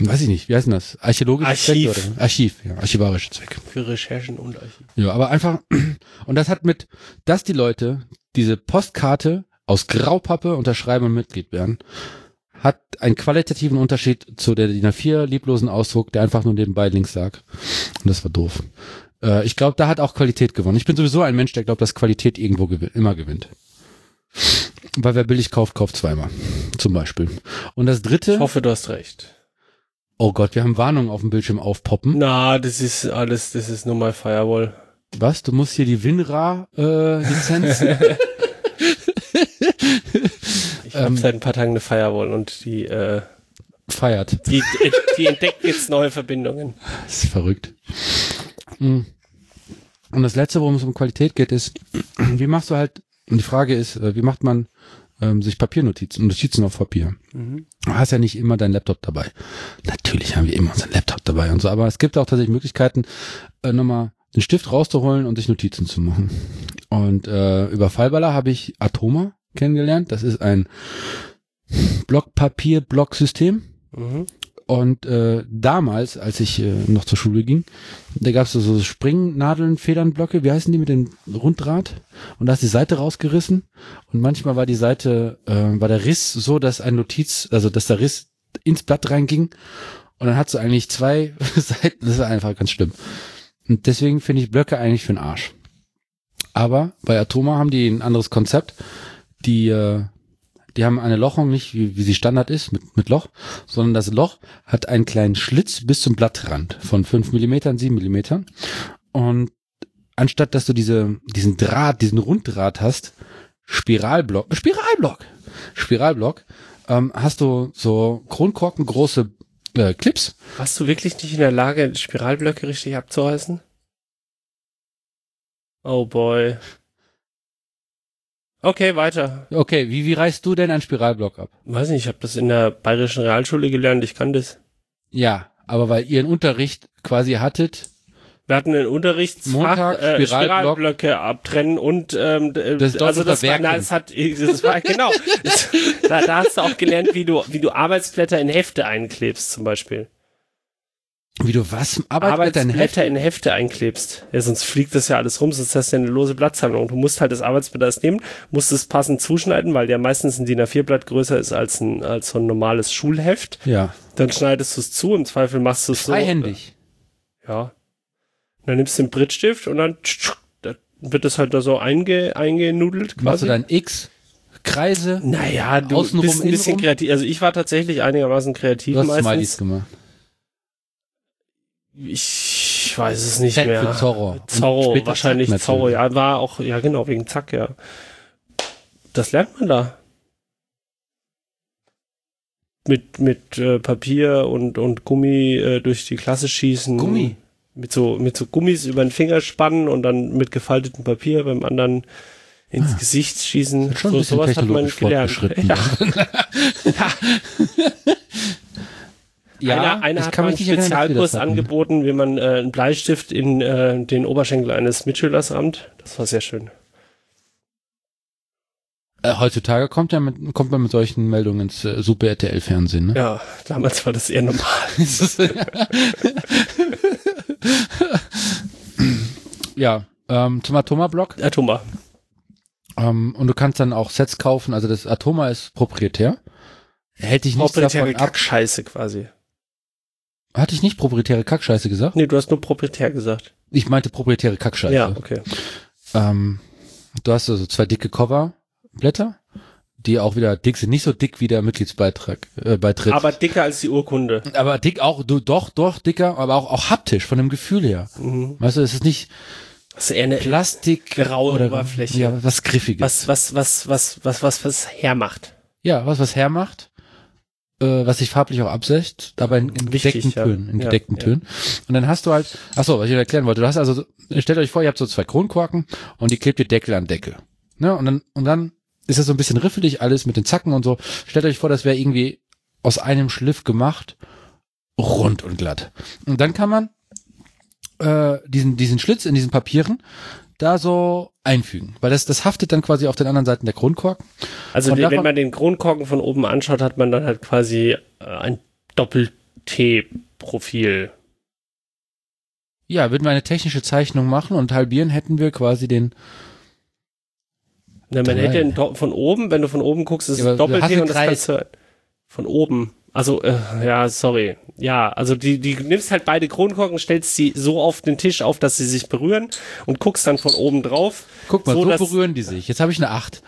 weiß ich nicht, wie heißt denn das? Archäologische Archiv. Zwecke oder Archiv, ja, archivarische Zwecke. Für Recherchen und Archiv. Ja, aber einfach, (clears throat) und das hat mit, dass die Leute diese Postkarte aus Graupappe unterschreiben und Mitglied werden, hat einen qualitativen Unterschied zu der DIN A4 lieblosen Ausdruck, der einfach nur nebenbei links lag. Und das war doof. Äh, ich glaube, da hat auch Qualität gewonnen. Ich bin sowieso ein Mensch, der glaubt, dass Qualität irgendwo gewi immer gewinnt. Weil wer billig kauft, kauft zweimal. Zum Beispiel. Und das dritte, Ich hoffe, du hast recht. Oh Gott, wir haben Warnungen auf dem Bildschirm aufpoppen. Na, das ist alles, das ist nur mal Firewall. Was? Du musst hier die WinRAR-Lizenz (laughs) Ich habe Ähm. seit ein paar Tagen eine Firewall und die, äh, feiert. die, die entdeckt jetzt neue Verbindungen. Das ist verrückt. Mm. Und das letzte, worum es um Qualität geht, ist, wie machst du halt, und die Frage ist, äh, wie macht man ähm, sich Papiernotizen, Notizen auf Papier? Du hast ja nicht immer deinen Laptop dabei. Natürlich haben wir immer unseren Laptop dabei und so, aber es gibt auch tatsächlich Möglichkeiten, äh, nochmal den Stift rauszuholen und sich Notizen zu machen. Und äh, über Fallballer habe ich Atoma kennengelernt. Das ist ein Blockpapier-Blocksystem. Mhm. Und äh, damals, als ich äh, noch zur Schule ging, da gab es so, Springnadeln, Federnblöcke, wie heißen die mit dem Runddraht? Und da ist die Seite rausgerissen. Und manchmal war die Seite, äh, war der Riss so, dass ein Notiz, also dass der Riss ins Blatt reinging. Und dann hat sie eigentlich zwei (laughs) Seiten, das war einfach ganz schlimm. Und deswegen finde ich Blöcke eigentlich für den Arsch. Aber bei Atoma haben die ein anderes Konzept. Die, äh, die haben eine Lochung nicht, wie, wie sie Standard ist, mit, mit Loch, sondern das Loch hat einen kleinen Schlitz bis zum Blattrand von 5 Millimetern, 7 Millimetern. Und anstatt dass du diese, diesen Draht, diesen Runddraht hast, Spiralblock, Spiralblock, Spiralblock, ähm, hast du so Kronkorken große äh, Clips. Warst du wirklich nicht in der Lage, Spiralblöcke richtig abzureißen? Oh boy. Okay, weiter. Okay, wie, wie reißt du denn einen Spiralblock ab? Weiß nicht, ich habe das in der Bayerischen Realschule gelernt, ich kann das. Ja, aber weil ihr einen Unterricht quasi hattet, Wir hatten einen Unterrichtsfach, Montag, äh, Spiralblock. Spiralblöcke abtrennen und ähm, d- Das also das war, na, es hat, (laughs) das war genau. Das, (laughs) da, da hast du auch gelernt, wie du wie du Arbeitsblätter in Hefte einklebst zum Beispiel. Wie du was? Heft? Arbeitsblätter in Hefte einklebst. Ja, sonst fliegt das ja alles rum, sonst hast du ja eine lose Blattsammlung. Du musst halt das Arbeitsblatt erst nehmen, musst es passend zuschneiden, weil der meistens ein DIN A4-Blatt größer ist als ein, als so ein normales Schulheft. Ja. Dann schneidest du es zu, im Zweifel machst du es so. Freihändig. Ja. Und dann nimmst du den Brittstift und dann dann wird das halt da so einge, eingenudelt Machst du quasi. dann X, Kreise? Naja, du Außenrum, bist ein bisschen innenrum? kreativ. Also ich war tatsächlich einigermaßen kreativ Du hast Smileys meistens. gemacht. Ich weiß es nicht Z mehr. für Zorro. Zorro, wahrscheinlich Zack Zorro, ja, war auch, ja genau, wegen Zack, ja. Das lernt man da. Mit, mit äh, Papier und, und Gummi äh, durch die Klasse schießen. Gummi? Mit so, mit so Gummis über den Finger spannen und dann mit gefaltetem Papier beim anderen ins Gesicht schießen. Schon so, sowas hat man gelernt. (laughs) Ja, (laughs) (laughs) einer, einer ich hat kann mal mich einen nicht Spezialkurs angeboten, wie man äh, einen Bleistift in äh, den Oberschenkel eines Mitschülers rammt. Das war sehr schön. Äh, heutzutage kommt, ja mit, kommt man mit solchen Meldungen ins äh, Super RTL-Fernsehen, ne? Ja, damals war das eher normal. (laughs) ja, ähm, zum Atoma-Block. Atoma. Ähm, und du kannst dann auch Sets kaufen. Also das Atoma ist proprietär. Hält dich Proprietäre davon ab. Kackscheiße quasi. Hatte ich nicht proprietäre Kackscheiße gesagt? Nee, du hast nur proprietär gesagt. Ich meinte proprietäre Kackscheiße. Ja, okay. Ähm, du hast also zwei dicke Coverblätter, die auch wieder dick sind. Nicht so dick wie der Mitgliedsbeitrag, äh, Beitritt. Aber dicker als die Urkunde. aber dick auch, du, doch, doch, dicker, aber auch, auch haptisch, von dem Gefühl her. Mhm. Weißt du, es ist nicht Das ist eher eine Plastik. graue oder, Oberfläche. Ja, was Griffiges. was, was, was, was, was, was, was hermacht. Ja, was, was hermacht, äh, was sich farblich auch absetzt, aber in, in Wichtig, gedeckten ja. Tönen, in Ja, gedeckten ja. Tönen. Und dann hast du halt, ach so, was ich erklären wollte, du hast also, stellt euch vor, ihr habt so zwei Kronkorken und die klebt ihr Deckel an Deckel. Ne? Und dann, und dann ist das so ein bisschen riffelig alles mit den Zacken und so. Stellt euch vor, das wäre irgendwie aus einem Schliff gemacht, rund und glatt. Und dann kann man äh, diesen, diesen Schlitz in diesen Papieren da so einfügen. Weil das, das haftet dann quasi auf den anderen Seiten der Kronkorken. Also die, wenn man den Kronkorken von oben anschaut, hat man dann halt quasi äh, ein Doppel-T-Profil. Ja, würden wir eine technische Zeichnung machen und halbieren, hätten wir quasi den. Na, man Drei. hätte einen von oben, wenn du von oben guckst, ist Ja, es Doppel-T und das kannst du von oben. Also, äh, ja, sorry. Ja, also die, die nimmst halt beide Kronkorken, stellst sie so auf den Tisch auf, dass sie sich berühren und guckst dann von oben drauf. Guck mal, So, so, berühren die sich. Jetzt habe ich eine 8.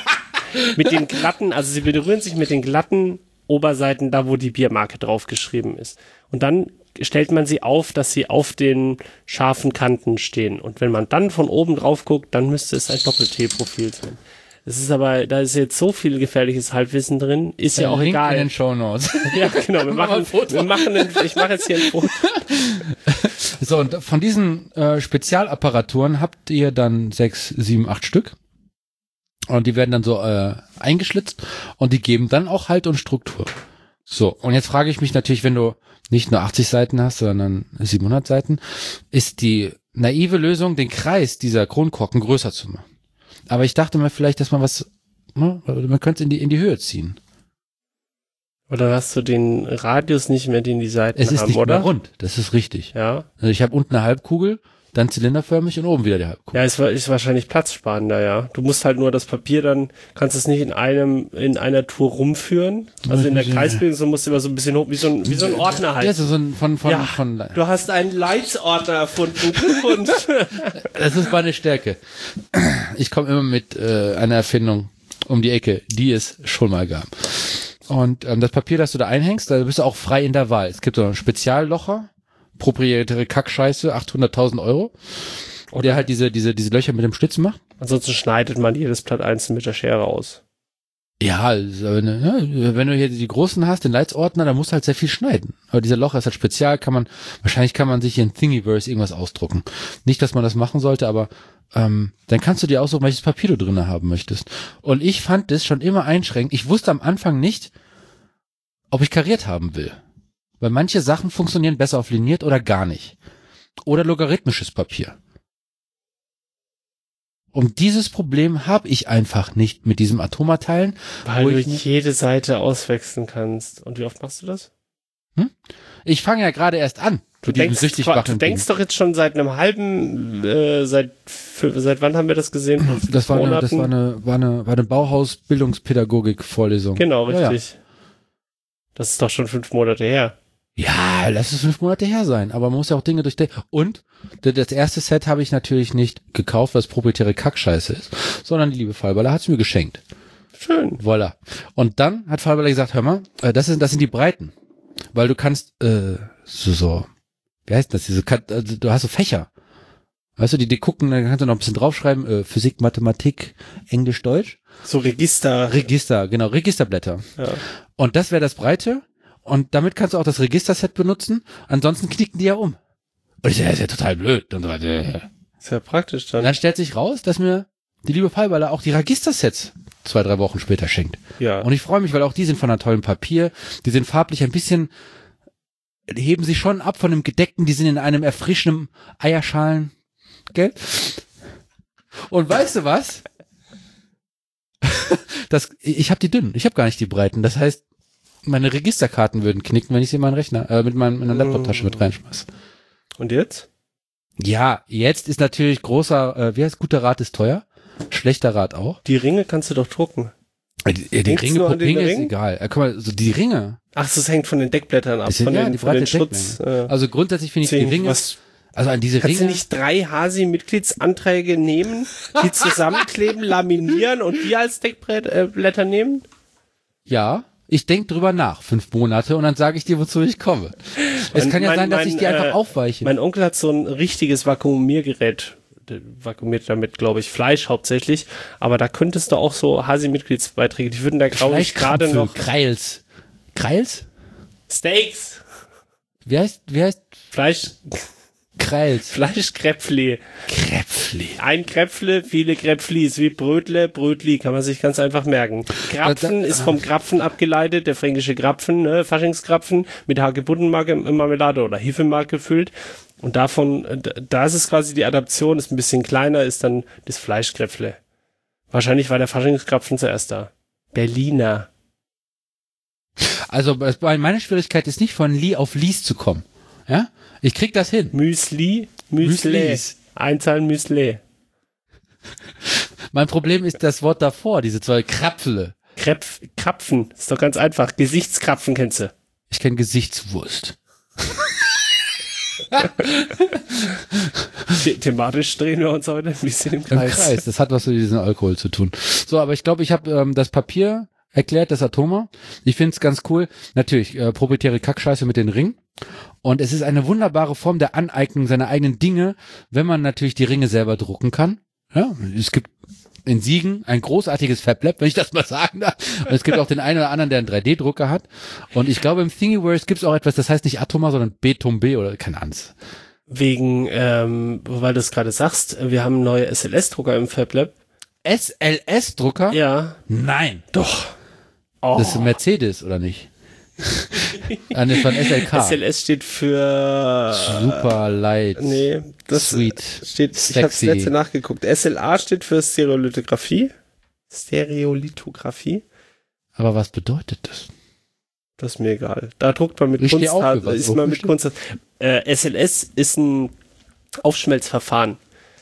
(laughs) Mit den glatten, also sie berühren sich mit den glatten Oberseiten, da wo die Biermarke draufgeschrieben ist. Und dann stellt man sie auf, dass sie auf den scharfen Kanten stehen. Und wenn man dann von oben drauf guckt, dann müsste es ein Doppel-T-Profil sein. Es ist aber, da ist jetzt so viel gefährliches Halbwissen drin, ist ja auch Link in egal. den Show Notes. (laughs) Ja, genau. Wir (laughs) machen, ein Foto. wir machen ein, ich mache jetzt hier ein Foto. (laughs) so, und von diesen äh, Spezialapparaturen habt ihr dann sechs, sieben, acht Stück. Und die werden dann so äh, eingeschlitzt und die geben dann auch Halt und Struktur. So, und jetzt frage ich mich natürlich, wenn du nicht nur 80 Seiten hast, sondern 700 Seiten, ist die naive Lösung, den Kreis dieser Kronkorken größer zu machen. Aber ich dachte mir vielleicht, dass man was, ne, man könnte es in die, in die Höhe ziehen. Oder hast du den Radius nicht mehr, den die Seiten Es ist haben, nicht oder? mehr rund, das ist richtig. Ja. Also ich habe unten eine Halbkugel, dann zylinderförmig und oben wieder die Halbkugel. Ja, ist, ist wahrscheinlich platzsparender, ja. Du musst halt nur das Papier dann, kannst es nicht in einem, in einer Tour rumführen. Also in der Kreisbildung, so musst du immer so ein bisschen hoch, wie so ein, wie so ein Ordner halt. Ja, so ein von, von, Ja, von, Du hast einen Leitsordner erfunden. (laughs) Und das ist meine Stärke. Ich komme immer mit äh, einer Erfindung um die Ecke, die es schon mal gab. Und ähm, das Papier, das du da einhängst, da bist du auch frei in der Wahl. Es gibt so einen Speziallocher, proprietäre Kackscheiße, 800.000 Euro. der halt diese, diese, diese Löcher mit dem Stützen macht. Ansonsten schneidet man jedes Blatt einzeln mit der Schere aus. Ja, also, ne, wenn du hier die großen hast, den Leitsordner, dann musst du halt sehr viel schneiden. Aber dieser Loch ist halt spezial, kann man, wahrscheinlich kann man sich hier in Thingiverse irgendwas ausdrucken. Nicht, dass man das machen sollte, aber ähm, dann kannst du dir aussuchen, welches Papier du drinne haben möchtest. Und ich fand das schon immer einschränkend. Ich wusste am Anfang nicht, ob ich kariert haben will. Weil manche Sachen funktionieren besser auf liniert oder gar nicht. Oder logarithmisches Papier. Und dieses Problem habe ich einfach nicht mit diesem Atomateilen. Weil du jede Seite auswechseln kannst. Und wie oft machst du das? Ich fange ja gerade erst an. Du denkst, du denkst doch jetzt schon seit einem halben, äh, seit, seit wann haben wir das gesehen? Das war eine, das war eine, war eine, war eine Bauhaus-Bildungspädagogik-Vorlesung. Genau, Ja, ja. richtig. Das ist doch schon fünf Monate her. Ja, lass es fünf Monate her sein, aber man muss ja auch Dinge durchdenken. Und das erste Set habe ich natürlich nicht gekauft, was proprietäre Kackscheiße ist, sondern die liebe Fallballer hat es mir geschenkt. Schön. Voilà. Und dann hat Fallballer gesagt, hör mal, äh, das, ist, das sind die Breiten. Weil du kannst, äh, so, so, wie heißt das, diese, also, du hast so Fächer. Weißt du, die, die gucken, dann kannst du noch ein bisschen draufschreiben, äh, Physik, Mathematik, Englisch, Deutsch. So Register. Register, genau, Registerblätter. Ja. Und das wäre das Breite. Und damit kannst du auch das Registerset benutzen. Ansonsten knicken die ja um. Und ich so, ja, ist ja total blöd. Und, so weiter. Ist ja praktisch und dann. dann stellt sich raus, dass mir die liebe Fallballer auch die Registersets zwei, drei Wochen später schenkt. Ja. Und ich freue mich, weil auch die sind von einer tollen Papier. Die sind farblich ein bisschen, die heben sich schon ab von dem gedeckten, die sind in einem erfrischenden Eierschalen, gell? Und weißt du was? (laughs) Das, ich habe die dünnen, ich habe gar nicht die breiten. Das heißt, meine Registerkarten würden knicken, wenn ich sie in meinen Rechner, äh, mit meinem, meiner Laptoptasche mit reinschmeiß. Und jetzt? Ja, jetzt ist natürlich großer, äh, wie heißt guter Rat ist teuer, schlechter Rat auch. Die Ringe kannst du doch drucken. Äh, Die, die Denkst Ringe, du Ringe ist Ring? egal. Äh, guck mal, so die Ringe, Ach, das hängt von den Deckblättern ab. Das sind von ja den, die von den Schutz. Äh, Also grundsätzlich finde ich die Ringe, was, also an diese kannst du Ringe, nicht drei Hasi-Mitgliedsanträge nehmen, die (laughs) zusammenkleben, laminieren und die als Deckblätter äh, nehmen? ja, ich denk drüber nach, fünf Monate und dann sage ich dir, wozu ich komme. es Mein- kann ja mein- sein, dass mein, ich die einfach äh, aufweiche. Mein Onkel hat so ein richtiges Vakuumiergerät. Der vakuumiert damit, glaube ich, Fleisch hauptsächlich. Aber da könntest du auch so Hasi-Mitgliedsbeiträge, die würden da, glaube ich, gerade noch Kreils. Kreils? Steaks, Wie heißt, wie heißt Fleisch, Kreils? Fleischkräpfli. Kräpfli. Ein Kräpfle, viele Kräpflis, wie Brötle, Brötli, kann man sich ganz einfach merken. Krapfen ist vom Krapfen abgeleitet, der fränkische Krapfen, ne, Faschingskrapfen mit Hagebuttenmarke Marmelade oder Hefemark gefüllt. Und davon, äh, da ist es quasi die Adaption, ist ein bisschen kleiner, ist dann das Fleischkräpfle. Wahrscheinlich war der Faschingskrapfen zuerst da. Berliner. Also meine Schwierigkeit ist nicht von Lee auf Lies zu kommen. Ja? Ich krieg das hin. Müsli, Müsli. Einzahl Müsli. Mein Problem ist das Wort davor, diese zwei Krapfele. Krepf, Krapfen, ist doch ganz einfach. Gesichtskrapfen kennst du. Ich kenne Gesichtswurst. The thematisch drehen wir uns heute ein bisschen im Im Kreis. Kreis. Das hat was mit diesem Alkohol zu tun. So, aber ich glaube, ich habe ähm, das Papier erklärt, das Atoma. Ich finde es ganz cool. Natürlich, äh, proprietäre Kackscheiße mit den Ringen. Und es ist eine wunderbare Form der Aneignung seiner eigenen Dinge, wenn man natürlich die Ringe selber drucken kann. Ja, es gibt in Siegen ein großartiges Fablab, wenn ich das mal sagen darf. Und es gibt auch den einen oder anderen, der einen 3D-Drucker hat. Und ich glaube, im Thingiverse gibt es auch etwas, das heißt nicht Atoma, sondern Betum B oder keine Ahnung. Wegen, ähm, weil du es gerade sagst, wir haben neue SLS-Drucker im FabLab. SLS-Drucker? Ja. Nein. Doch. Oh. Das ist ein Mercedes, oder nicht? Ah, ne, von SLK. SLS steht für Super light. Nee, das Sweet. steht, ich habe das Sexy. letzte nachgeguckt. SLA steht für Stereolithografie. Stereolithografie. Aber was bedeutet das? Das ist mir egal. Da druckt man mit Ich Kunst, auf ist man mit Kunst. Äh, SLS ist ein Aufschmelzverfahren.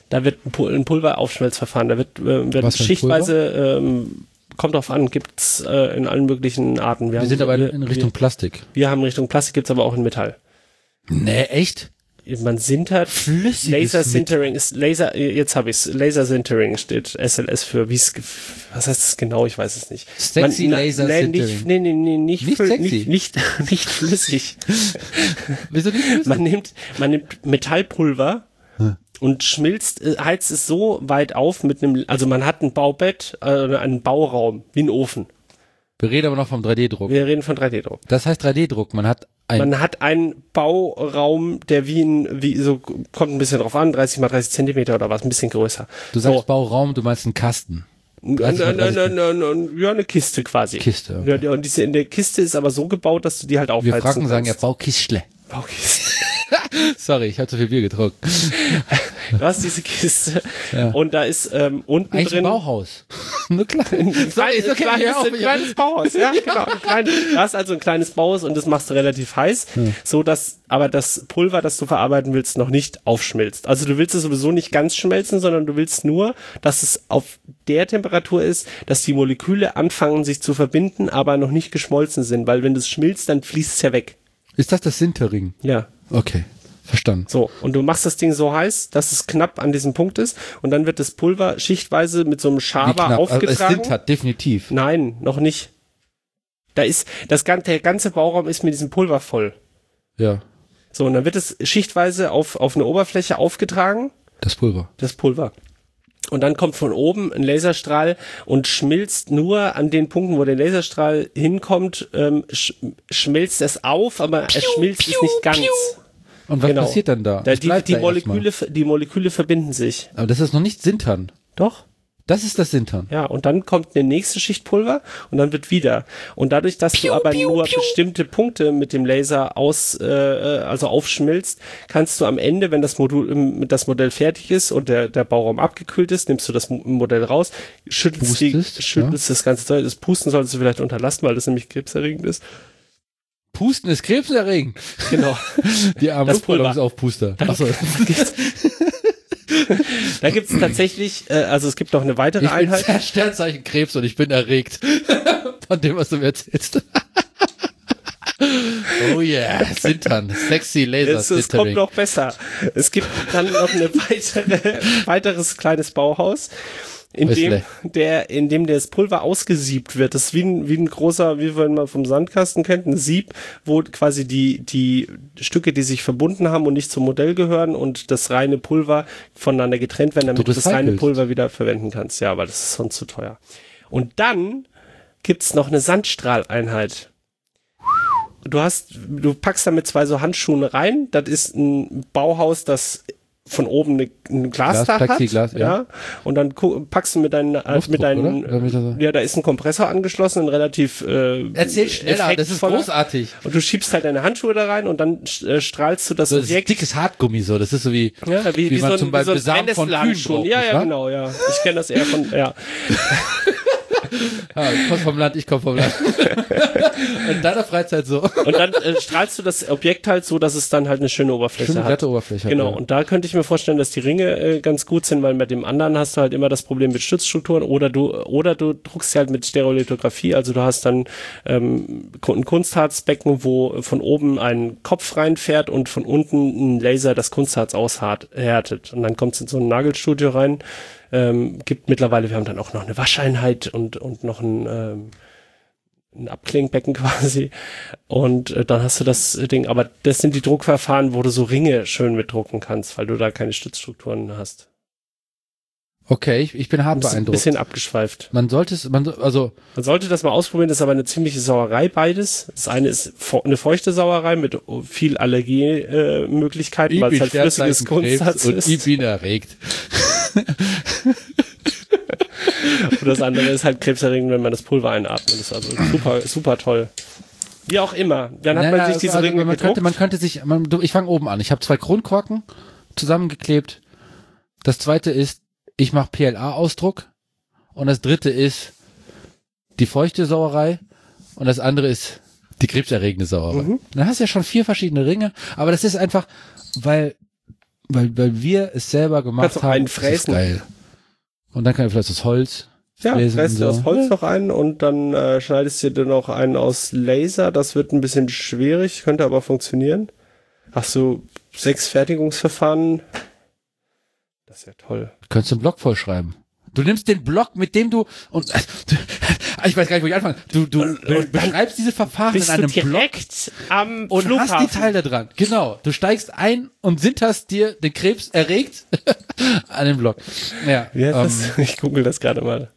Da wird ein, Pul ein Pulveraufschmelzverfahren. Da wird, äh, ein schichtweise, ähm, kommt drauf an, gibt's äh, in allen möglichen Arten. Wir sind aber in, in Richtung Plastik. Wir, wir haben Richtung Plastik, gibt's aber auch in Metall. Nee, echt? Man sintert. Flüssiges Laser Sintering ist Laser, jetzt habe ich's. Laser Sintering steht SLS für, wie's, ge- was heißt das genau? Ich weiß es nicht. Sexy na- Laser nee, Sintering. nicht, nee, nee, nee, nicht, Nicht sexy? nicht, nicht, (laughs) nicht flüssig. Wieso nicht? Man nimmt, man nimmt Metallpulver, und schmilzt, äh, heizt es so weit auf mit einem, also man hat ein Baubett, äh, einen Bauraum, wie ein Ofen. Wir reden aber noch vom 3D-Druck. Wir reden von 3D-Druck. Das heißt 3D-Druck. Man hat ein Man hat einen Bauraum, der wie ein, wie so, kommt ein bisschen drauf an, 30 mal 30 Zentimeter oder was, ein bisschen größer. Du sagst so. Bauraum, du meinst einen Kasten. Nein, nein, nein, nein, nein, nein, ja, eine Kiste quasi. Kiste, okay. Ja, und diese in der Kiste ist aber so gebaut, dass du die halt aufheizen Wir Franken sagen ja kannst. Baukistle. (laughs) Sorry, ich habe zu viel Bier getrunken. Du hast diese Kiste Ja. und da ist ähm, unten Eigentlich drin ein Bauhaus. (laughs) Nur klein. ein kleines, ist okay, kleines, ein kleines Bauhaus, (laughs) ja, genau. Ein klein, du hast also ein kleines Bauhaus und das machst du relativ heiß, so dass aber das Pulver, das du verarbeiten willst, noch nicht aufschmilzt. Also du willst es sowieso nicht ganz schmelzen, sondern du willst nur, dass es auf der Temperatur ist, dass die Moleküle anfangen sich zu verbinden, aber noch nicht geschmolzen sind, weil wenn das schmilzt, dann fließt es ja weg. Ist das das Sintering? Ja. Okay, verstanden. So, und du machst das Ding so heiß, dass es knapp an diesem Punkt ist und dann wird das Pulver schichtweise mit so einem Wie Schaber knapp. Also es aufgetragen. sintert, definitiv. Nein, noch nicht. Da ist das ganze, der ganze Bauraum ist mit diesem Pulver voll. Ja, So, und dann wird es schichtweise auf, auf eine Oberfläche aufgetragen, das Pulver. das Pulver. Und dann kommt von oben ein Laserstrahl und schmilzt nur an den Punkten, wo der Laserstrahl hinkommt, ähm, sch schmilzt es auf, aber es schmilzt es nicht ganz. Und was Genau. passiert dann da? Da, die, die, da Moleküle, die Moleküle verbinden sich. Aber das ist noch nicht Sintern. Doch? Das ist das Sintern. Ja, und dann kommt eine nächste Schicht Pulver und dann wird wieder. Und dadurch, dass du aber nur bestimmte Punkte mit dem Laser aus, äh, also aufschmilzt, kannst du am Ende, wenn das Modul, ähm, das Modell fertig ist und der, der Bauraum abgekühlt ist, nimmst du das Mo- Modell raus, schüttelst, die, Pustest, schüttelst das ganze Zeug. Das Pusten solltest du vielleicht unterlassen, weil das nämlich krebserregend ist. Pusten ist krebserregend. Genau. (laughs) Die armen Das Luftballonsaufpuster. Achso. (laughs) (laughs) da gibt's tatsächlich, äh, also es gibt noch eine weitere Ich bin Einheit. Ster- Sternzeichen Krebs und ich bin erregt (laughs) von dem, was du mir erzählst. (laughs) oh yeah, Sintern, sexy Laser Es, es kommt noch besser. Es gibt dann noch eine weitere, weiteres kleines Bauhaus, in dem, der, in dem das Pulver ausgesiebt wird. Das ist wie ein, wie ein großer, wie wenn man vom Sandkasten kennt, ein Sieb, wo quasi die, die Stücke, die sich verbunden haben und nicht zum Modell gehören und das reine Pulver voneinander getrennt werden, damit Du du das reine. Pulver wieder verwenden kannst. Ja, aber das ist sonst zu teuer. Und dann gibt's noch eine Sandstrahleinheit du hast, du packst damit zwei so Handschuhe rein. Das ist ein Bauhaus, das von oben eine, ein Glasdach Glas, hat. Plexiglas, ja. ja. Und dann packst du mit deinen, äh, Luftdruck, mit deinen, oder? Ja, da ist ein Kompressor angeschlossen, ein relativ, äh, Erzähl schneller, das ist großartig. Und du schiebst halt deine Handschuhe da rein und dann äh, strahlst du das So, das ist Objekt. dickes Hartgummi so, das ist so wie, ja, wie, wie, man so ein, zum wie Beispiel so ein Samen von Kühen braucht, Ja, ja, genau, ja. Ich kenne das eher von, ja. (laughs) ja, ich komm vom Land, ich komm vom Land. (laughs) In deiner Freizeit so. Und dann äh, strahlst du das Objekt halt so, dass es dann halt eine schöne Oberfläche Schöne hat. glatte Oberfläche Genau. ja. Und da könnte ich mir vorstellen, dass die Ringe äh, ganz gut sind, weil mit dem anderen hast du halt immer das Problem mit Stützstrukturen oder du oder du druckst sie halt mit Stereolithografie. Also du hast dann ähm, ein Kunstharzbecken, wo von oben ein Kopf reinfährt und von unten ein Laser das Kunstharz aushärtet. Und dann kommt es in so ein Nagelstudio rein. Ähm, gibt mittlerweile, wir haben dann auch noch eine Wascheinheit und, und noch ein ähm, ein Abklingbecken (laughs) quasi. Und äh, dann hast du das Ding, aber das sind die Druckverfahren, wo du so Ringe schön mitdrucken kannst, weil du da keine Stützstrukturen hast. Okay, ich, ich bin hart Ein bisschen, beeindruckt. abgeschweift. Man sollte es, man, so- also, Man sollte das mal ausprobieren, das ist aber eine ziemliche Sauerei beides. Das eine ist eine feuchte Sauerei mit viel Allergiemöglichkeiten, äh, weil es halt flüssiges Kunstharz und ist. ich bin erregt. (laughs) Und das andere ist halt krebserregend, wenn man das Pulver einatmet. Das ist also super, super toll. Wie auch immer. Dann hat Naja, man sich also, diese also, Ringe man gedruckt. könnte, man könnte sich, man, ich fange oben an. Ich habe zwei Kronkorken zusammengeklebt. Das zweite ist, ich mache PLA-Ausdruck. Und das dritte ist die feuchte Sauerei. Und das andere ist die krebserregende Sauerei. Mhm. Dann hast du ja schon vier verschiedene Ringe. Aber das ist einfach, weil, weil, weil wir es selber gemacht Kannst haben. einen fräsen. geil. Und dann kann ich vielleicht das Holz. Ja, fräst und du das so. Holz noch ein und dann äh, schneidest du dir noch einen aus Laser. Das wird ein bisschen schwierig, könnte aber funktionieren. Hast du sechs Fertigungsverfahren? Das ist ja toll. Könntest du einen Blog vollschreiben. Du nimmst den Block, mit dem du und Ah, Ich weiß gar nicht, wo ich anfange. Du, du be beschreibst diese Verfahren in einem direkt am und Flughafen? hast die Teile dran. Genau. Du steigst ein und sinterst dir den Krebs erregt (laughs) an den Blog. Ja. Heißt ähm? (laughs) Ich google das gerade mal.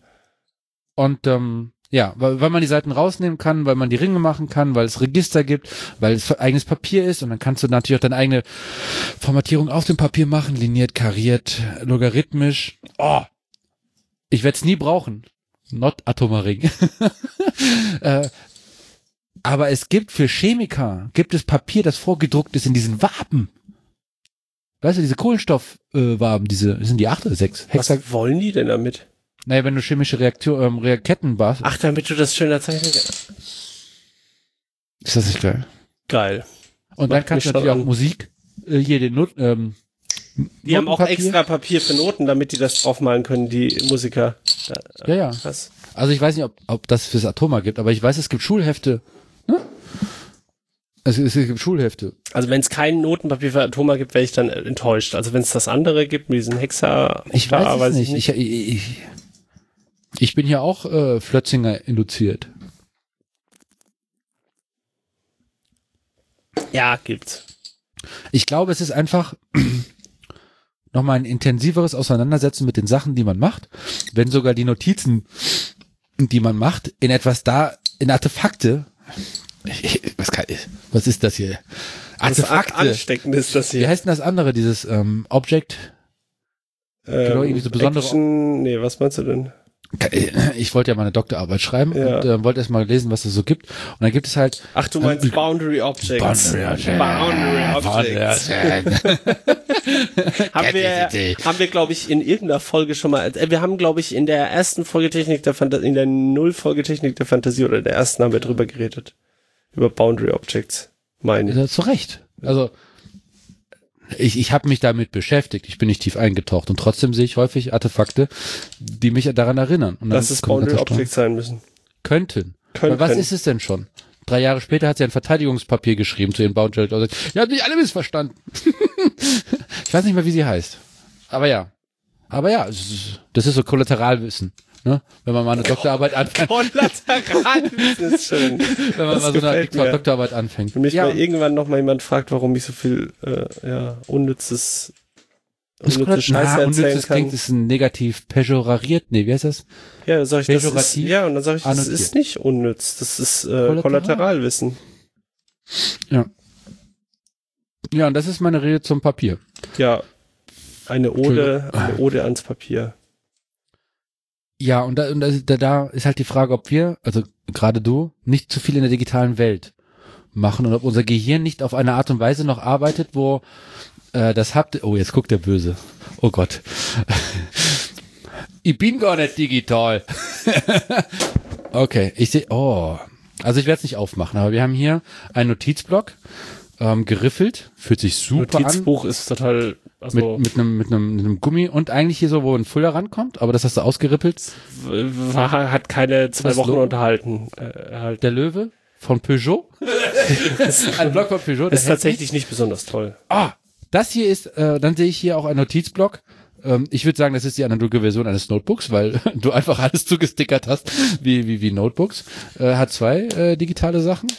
Und ähm, ja, weil, weil man die Seiten rausnehmen kann, weil man die Ringe machen kann, weil es Register gibt, weil es eigenes Papier ist und dann kannst du natürlich auch deine eigene Formatierung auf dem Papier machen, liniert, kariert, logarithmisch. Oh, ich werde es nie brauchen. Not Atomaring. (laughs) äh, aber es gibt für Chemiker, gibt es Papier, das vorgedruckt ist in diesen Waben. Weißt du, diese Kohlenstoffwaben, äh, diese, sind die acht oder sechs? Hexa Was wollen die denn damit? naja, wenn du chemische Reaktion, ähm, Reaketten warst, Ach, damit du das schöner zeichnen kannst. ist das nicht geil? Geil. Und dann kannst du natürlich auch. Musik, äh, hier den ähm, Die haben auch extra Papier für Noten, damit die das draufmalen können, die Musiker. Ja, ja. Was? Also ich weiß nicht, ob, ob das fürs Atoma gibt, aber ich weiß, es gibt Schulhefte. Ne? Es, es gibt Schulhefte. Also wenn es kein Notenpapier für Atoma gibt, wäre ich dann enttäuscht. Also wenn es das andere gibt, mit diesen Hexa, Ich da weiß es nicht. Ich, ich, ich, ich bin hier auch äh, Flötzinger induziert. Ja, gibt's. Ich glaube, es ist einfach nochmal ein intensiveres Auseinandersetzen mit den Sachen, die man macht, wenn sogar die Notizen, die man macht, in etwas da, in Artefakte, (laughs) was, kann, was ist das hier? Das Artefakte. ansteckend ist das Wie hier. heißt denn das andere, dieses ähm, Object? genau, irgendwie so besondere- Action, nee, was meinst du denn? Ich wollte ja mal eine Doktorarbeit schreiben Ja. und äh, wollte erst mal lesen, was es so gibt. Und dann gibt es halt Ach, du meinst Ähm, Boundary Objects. Boundary Boundary Objects. (laughs) haben wir, haben wir, glaube ich, in irgendeiner Folge schon mal, äh, wir haben, glaube ich, in der ersten Folge Technik der Fantasie, in der Null-Folge Technik der Fantasie oder der ersten haben wir drüber geredet. Über Boundary Objects. Meine ich. Ja, zu Recht. Also ich, ich habe mich damit beschäftigt. Ich bin nicht tief eingetaucht und trotzdem sehe ich häufig Artefakte, die mich daran erinnern. Und Dass es Boundary. Objects sein müssen. könnten. Könnten. Was ist es denn schon? Drei Jahre später hat sie ein Verteidigungspapier geschrieben zu ihren Boundary Objects. Ihr habt mich alle missverstanden. (laughs) ich weiß nicht mehr, wie sie heißt. Aber ja. Aber ja, das ist so Kollateralwissen. Ne? Wenn man mal eine Doktorarbeit anfängt, Kollateralwissen (laughs) ist schön. wenn man das mal so eine mir. Doktorarbeit anfängt. Wenn mich ja, mal irgendwann noch mal jemand fragt, warum ich so viel äh, ja, unnützes, das unnütze Scheiße Na, erzählen unnützes kann. klingt, ist ein negativ pejorariert. Nee, wie heißt das? Ja, dann sag ich, das ist, Pejorativ ja, und dann sage ich, das annotiert. ist nicht unnütz, das ist äh, Kollateral. Kollateralwissen. Ja, und das ist meine Rede zum Papier. Ja, eine Ode, eine Ode ans Papier. Ja, und da, und da, da- ist halt die Frage, ob wir, also gerade du, nicht zu viel in der digitalen Welt machen und ob unser Gehirn nicht auf eine Art und Weise noch arbeitet, wo äh, das habt. Oh, jetzt guckt der Böse. Oh Gott. (laughs) ich bin gar nicht digital. (laughs) okay, ich sehe. Oh. Also ich werde es nicht aufmachen, aber wir haben hier einen Notizblock ähm, geriffelt, fühlt sich super an. Notizbuch ist total, also Mit, mit, einem, mit, einem, mit einem Gummi und eigentlich hier so, wo ein Füller rankommt, aber das hast du ausgerippelt. war, hat keine zwei Wochen Logo? unterhalten. Äh, halt. Der Löwe von Peugeot. (laughs) ein Block von Peugeot. der ist tatsächlich nicht besonders toll. Ah, das hier ist, äh, dann sehe ich hier auch einen Notizblock. Ähm, ich würde sagen, das ist die analoge Version eines Notebooks, weil (laughs) du einfach alles zugestickert hast, wie, wie, wie Notebooks. Äh, hat zwei äh, digitale Sachen,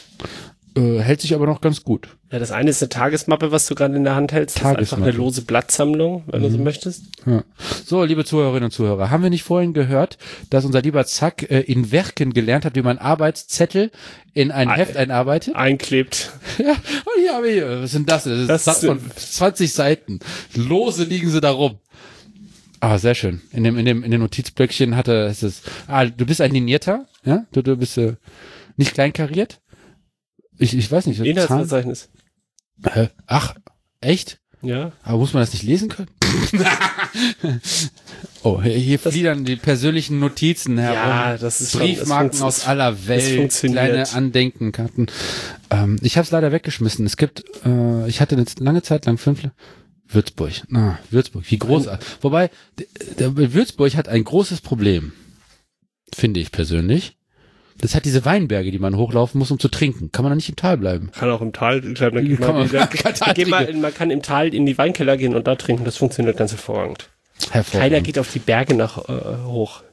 äh, hält sich aber noch ganz gut. Ja, das eine ist eine Tagesmappe, was du gerade in der Hand hältst. Das ist einfach Tagesmappe. eine lose Blattsammlung, wenn du so möchtest. Ja. So, liebe Zuhörerinnen und Zuhörer, haben wir nicht vorhin gehört, dass unser lieber Zack äh, in Werken gelernt hat, wie man Arbeitszettel in ein Ah, Heft einarbeitet? Einklebt. (laughs) Ja, und hier habe ich, was sind das? Das ist Das Satz von 20 Seiten. Lose liegen sie da rum. Ah, sehr schön. In dem, in dem, in dem Notizblöckchen hatte es ist, ah, du bist ein Linierter, ja? Du, du bist äh, nicht kleinkariert? Ich, ich weiß nicht. Inhaltsverzeichnis. Hä? Ach, echt? Ja. Aber muss man das nicht lesen können? (laughs) oh, hier, Das- fliedern die persönlichen Notizen herum. Ja, das ist schon- Briefmarken das aus aller Welt, funktioniert. kleine Andenkenkarten. Ähm, ich habe es leider weggeschmissen. Es gibt, äh, ich hatte eine lange Zeit lang fünf. Würzburg, na, Würzburg, wie großartig. Wobei, d- der Würzburg hat ein großes Problem, finde ich persönlich. Das hat diese Weinberge, die man hochlaufen muss, um zu trinken. Kann man da nicht im Tal bleiben? Kann auch im Tal, glaube, dann geht Kann man wieder, kann geht mal, man kann im Tal in die Weinkeller gehen und da trinken. Das funktioniert ganz hervorragend. Keiner Hervorragend. geht auf die Berge nach äh, hoch.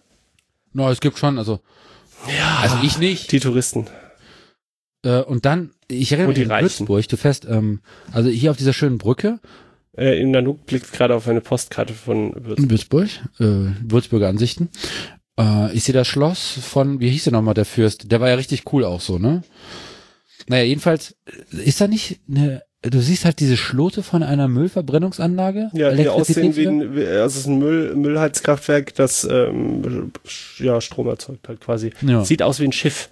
No, es gibt schon, also Ja. Also ich nicht. Die Touristen. Äh, und dann, ich erinnere mich an. Würzburg, du fährst, ähm, also hier auf dieser schönen Brücke Äh, in Nanook blickt gerade auf eine Postkarte von Würzburg. Würzburg, äh, Würzburger Ansichten. Äh, ich sehe das Schloss von, wie hieß der nochmal, der Fürst? Der war ja richtig cool auch so, ne? Naja, jedenfalls, äh, ist da nicht eine, du siehst halt diese Schlote von einer Müllverbrennungsanlage? Ja, die aussehen wie ein, wie- also es ist ein Müll, Müllheizkraftwerk, das ähm, ja, Strom erzeugt halt quasi. Ja. Sieht aus wie ein Schiff.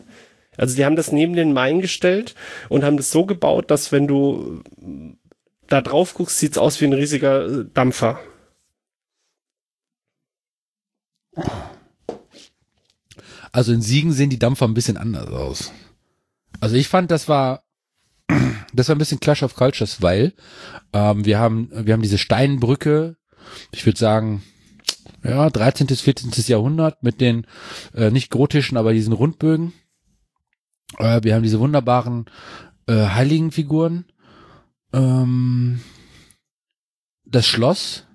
Also die haben das neben den Main gestellt und haben das so gebaut, dass wenn du da drauf guckst, sieht's aus wie ein riesiger äh, Dampfer. Also in Siegen sehen die Dampfer ein bisschen anders aus. Also ich fand, das war, (clears throat) das war ein bisschen Clash of Cultures, weil ähm, wir haben, wir haben diese Steinbrücke, ich würde sagen, ja, 13. bis 14. Jahrhundert mit den äh, nicht gotischen, aber diesen Rundbögen. Äh, wir haben diese wunderbaren äh, Heiligenfiguren. Ähm, das Schloss,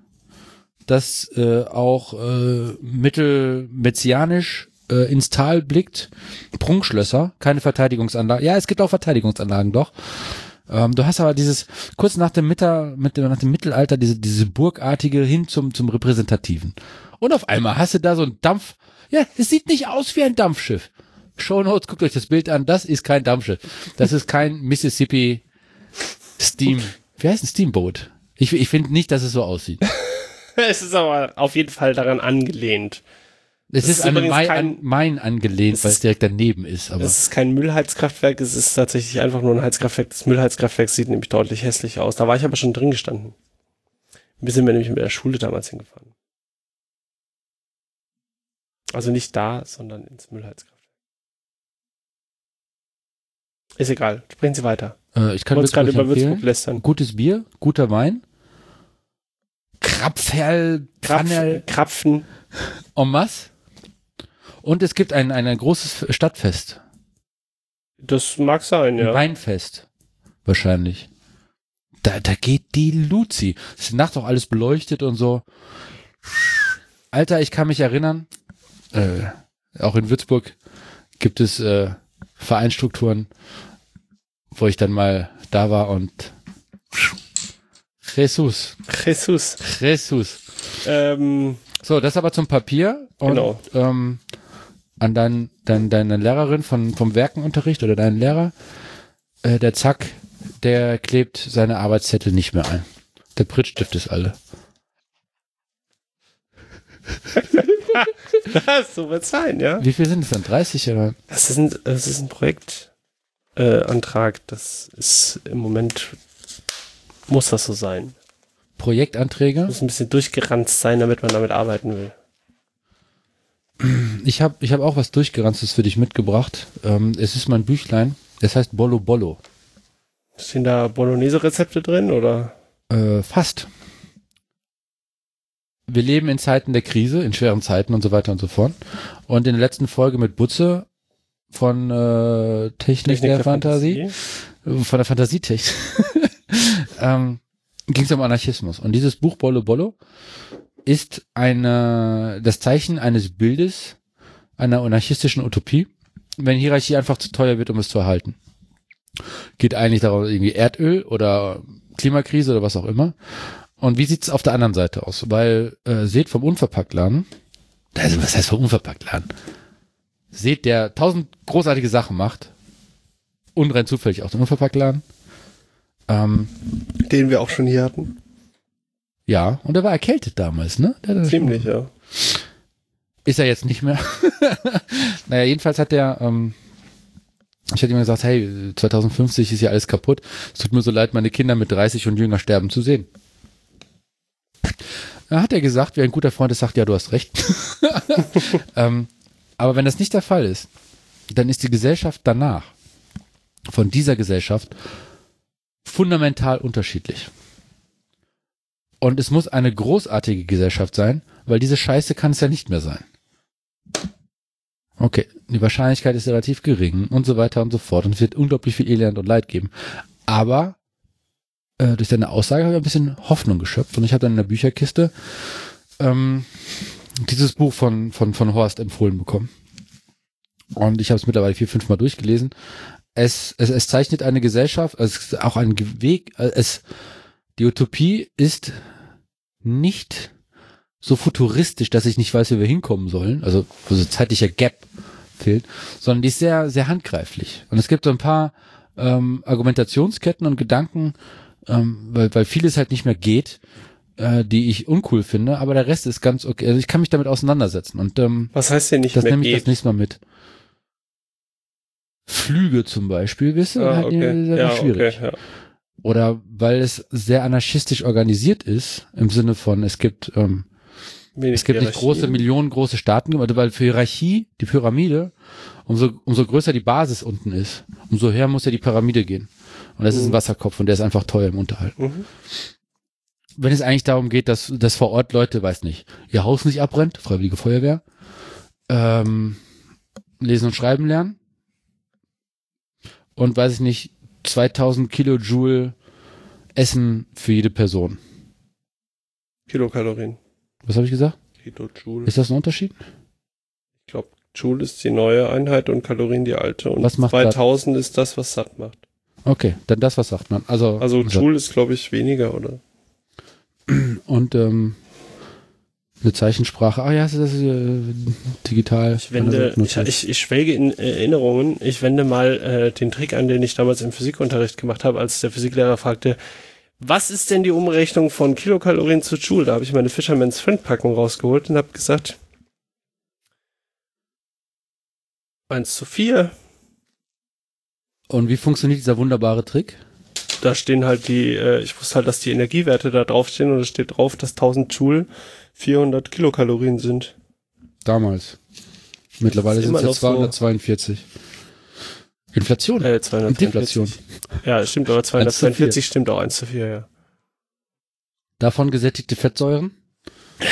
das äh, auch äh, mittelmezianisch äh, ins Tal blickt. Prunkschlösser, keine Verteidigungsanlagen. Ja, es gibt auch Verteidigungsanlagen, doch. Ähm, du hast aber dieses, kurz nach dem, Mitter, mit, dem- nach dem Mittelalter, diese, diese burgartige hin zum, zum Repräsentativen. Und auf einmal hast du da so ein Dampf. Ja, es sieht nicht aus wie ein Dampfschiff. Shownotes, guckt euch das Bild an. Das ist kein Dampfschiff. Das ist kein Mississippi Steam. Wie heißt ein Steamboat? Ich, ich finde nicht, dass es so aussieht. (laughs) es ist aber auf jeden Fall daran angelehnt. Es ist, ist an übrigens Main, kein- an Main angelehnt, Es weil es direkt daneben ist. Aber Es ist kein Müllheizkraftwerk, es ist tatsächlich einfach nur ein Heizkraftwerk. Das Müllheizkraftwerk sieht nämlich deutlich hässlich aus. Da war ich aber schon drin gestanden. Wir sind wir nämlich mit der Schule damals hingefahren. Also nicht da, sondern ins Müllheizkraftwerk. Ist egal, sprechen Sie weiter. äh, ich kann wollte gerade über Würzburg lästern. Gutes Bier, guter Wein. Krapferl, Krapfen, Krapfen. en masse. Und es gibt ein, ein, ein großes Stadtfest. Das mag sein, Ein ja. Weinfest. Wahrscheinlich. Da, da geht die Luzi. Es ist nachts auch alles beleuchtet und so. Alter, ich kann mich erinnern, äh, auch in Würzburg gibt es äh, Vereinsstrukturen, wo ich dann mal da war und Jesus, Jesus. Jesus. Ähm, So, das aber zum Papier und Genau. ähm, an dein, dein, deine Lehrerin von, vom Werkenunterricht oder deinen Lehrer, äh, der Zack, der klebt seine Arbeitszettel nicht mehr ein. Der Prittstift ist alle. (laughs) so wird sein, ja. Wie viel sind es dann? 30 oder? Das ist ein, das ist ein Projektantrag. Äh, das ist im Moment, muss das so sein. Projektanträge? Muss ein bisschen durchgeranzt sein, damit man damit arbeiten will. Ich habe ich hab auch was Durchgeranztes für dich mitgebracht. Ähm, es ist mein Büchlein. Es heißt Bollo Bollo. Stehen da Bolognese-Rezepte drin oder? Äh, fast. Wir leben in Zeiten der Krise, in schweren Zeiten und so weiter und so fort. Und in der letzten Folge mit Butze von äh, Technik, der, Fantasie, äh, von der Fantasietechnik, (laughs) ähm, ging es um Anarchismus. Und dieses Buch Bollo Bollo ist eine, das Zeichen eines Bildes einer anarchistischen Utopie, wenn Hierarchie einfach zu teuer wird, um es zu erhalten. Geht eigentlich darum, irgendwie Erdöl oder Klimakrise oder was auch immer. Und wie sieht's auf der anderen Seite aus? Weil äh, seht vom Unverpacktladen, also was heißt vom Unverpacktladen? Seht, der tausend großartige Sachen macht und rein zufällig auch den Unverpacktladen. Ähm, Den wir auch schon hier hatten. Ja, und er war erkältet damals, ne? Ziemlich, ja. Ist er jetzt nicht mehr. (laughs) naja, jedenfalls hat der, ähm, ich hatte ihm gesagt, hey, 2050 ist ja alles kaputt. Es tut mir so leid, meine Kinder mit 30 und jünger sterben zu sehen. Da hat er gesagt, wie ein guter Freund ist, sagt, ja, du hast recht. (laughs) ähm, aber wenn das nicht der Fall ist, dann ist die Gesellschaft danach von dieser Gesellschaft fundamental unterschiedlich. Und es muss eine großartige Gesellschaft sein, weil diese Scheiße kann es ja nicht mehr sein. Okay, die Wahrscheinlichkeit ist relativ gering und so weiter und so fort. Und es wird unglaublich viel Elend und Leid geben. Aber äh, durch seine Aussage habe ich ein bisschen Hoffnung geschöpft. Und ich habe dann in der Bücherkiste ähm, dieses Buch von, von, von Horst empfohlen bekommen. und ich habe es mittlerweile vier, fünf Mal durchgelesen. Es, es, es zeichnet eine Gesellschaft, es ist auch ein Weg, es, die Utopie ist nicht so futuristisch, dass ich nicht weiß, wie wir hinkommen sollen, also wo so zeitlicher Gap fehlt, sondern die ist sehr, sehr handgreiflich. Und es gibt so ein paar ähm, Argumentationsketten und Gedanken, ähm, weil, weil vieles halt nicht mehr geht, äh, die ich uncool finde, aber der Rest ist ganz okay. Also ich kann mich damit auseinandersetzen. Und ähm, Was heißt denn nicht das mehr nehme ich geht? das nächste Mal mit. Flüge zum Beispiel, wisst ihr, Ah, halt okay. Ja, schwierig. okay, ja. Oder weil es sehr anarchistisch organisiert ist, im Sinne von, es gibt, ähm, Wenig es gibt nicht Hierarchie. große, millionengroße Staaten, also weil für Hierarchie, die Pyramide, umso, umso größer die Basis unten ist, umso höher muss ja die Pyramide gehen. Und das ist ein Mhm. Wasserkopf und der ist einfach teuer im Unterhalt. Mhm. Wenn es eigentlich darum geht, dass, dass vor Ort Leute, weiß nicht, ihr Haus nicht abbrennt, Freiwillige Feuerwehr, ähm, lesen und schreiben lernen und weiß ich nicht, 2000 Kilojoule Essen für jede Person. Kilokalorien. Was habe ich gesagt? Kilojoule. Ist das ein Unterschied? Ich glaube, Joule ist die neue Einheit und Kalorien die alte. Und Was macht 2000 ist das, was satt macht. Okay, dann das, was sagt man. Also, Also Joule ist, glaube ich, weniger, oder? und ähm, eine Zeichensprache. Ah ja, das ist äh, digital. Ich wende, ich, ich, ich schwelge in Erinnerungen. Ich wende mal äh, den Trick an, den ich damals im Physikunterricht gemacht habe, als der Physiklehrer fragte, was ist denn die Umrechnung von Kilokalorien zu Joule? Da habe ich meine Fisherman's Friend Packung rausgeholt und habe gesagt, 1 zu 4. Und wie funktioniert dieser wunderbare Trick? Da stehen halt die, äh, ich wusste halt, dass die Energiewerte da draufstehen und es steht drauf, dass 1000 Joule 400 Kilokalorien sind. Damals. Mittlerweile sind es noch jetzt so. 242. Inflation. Äh, 242. Deflation. Ja, stimmt, aber 1 zu 4. 242 stimmt auch 1 zu 4, ja. Davon gesättigte Fettsäuren. (laughs)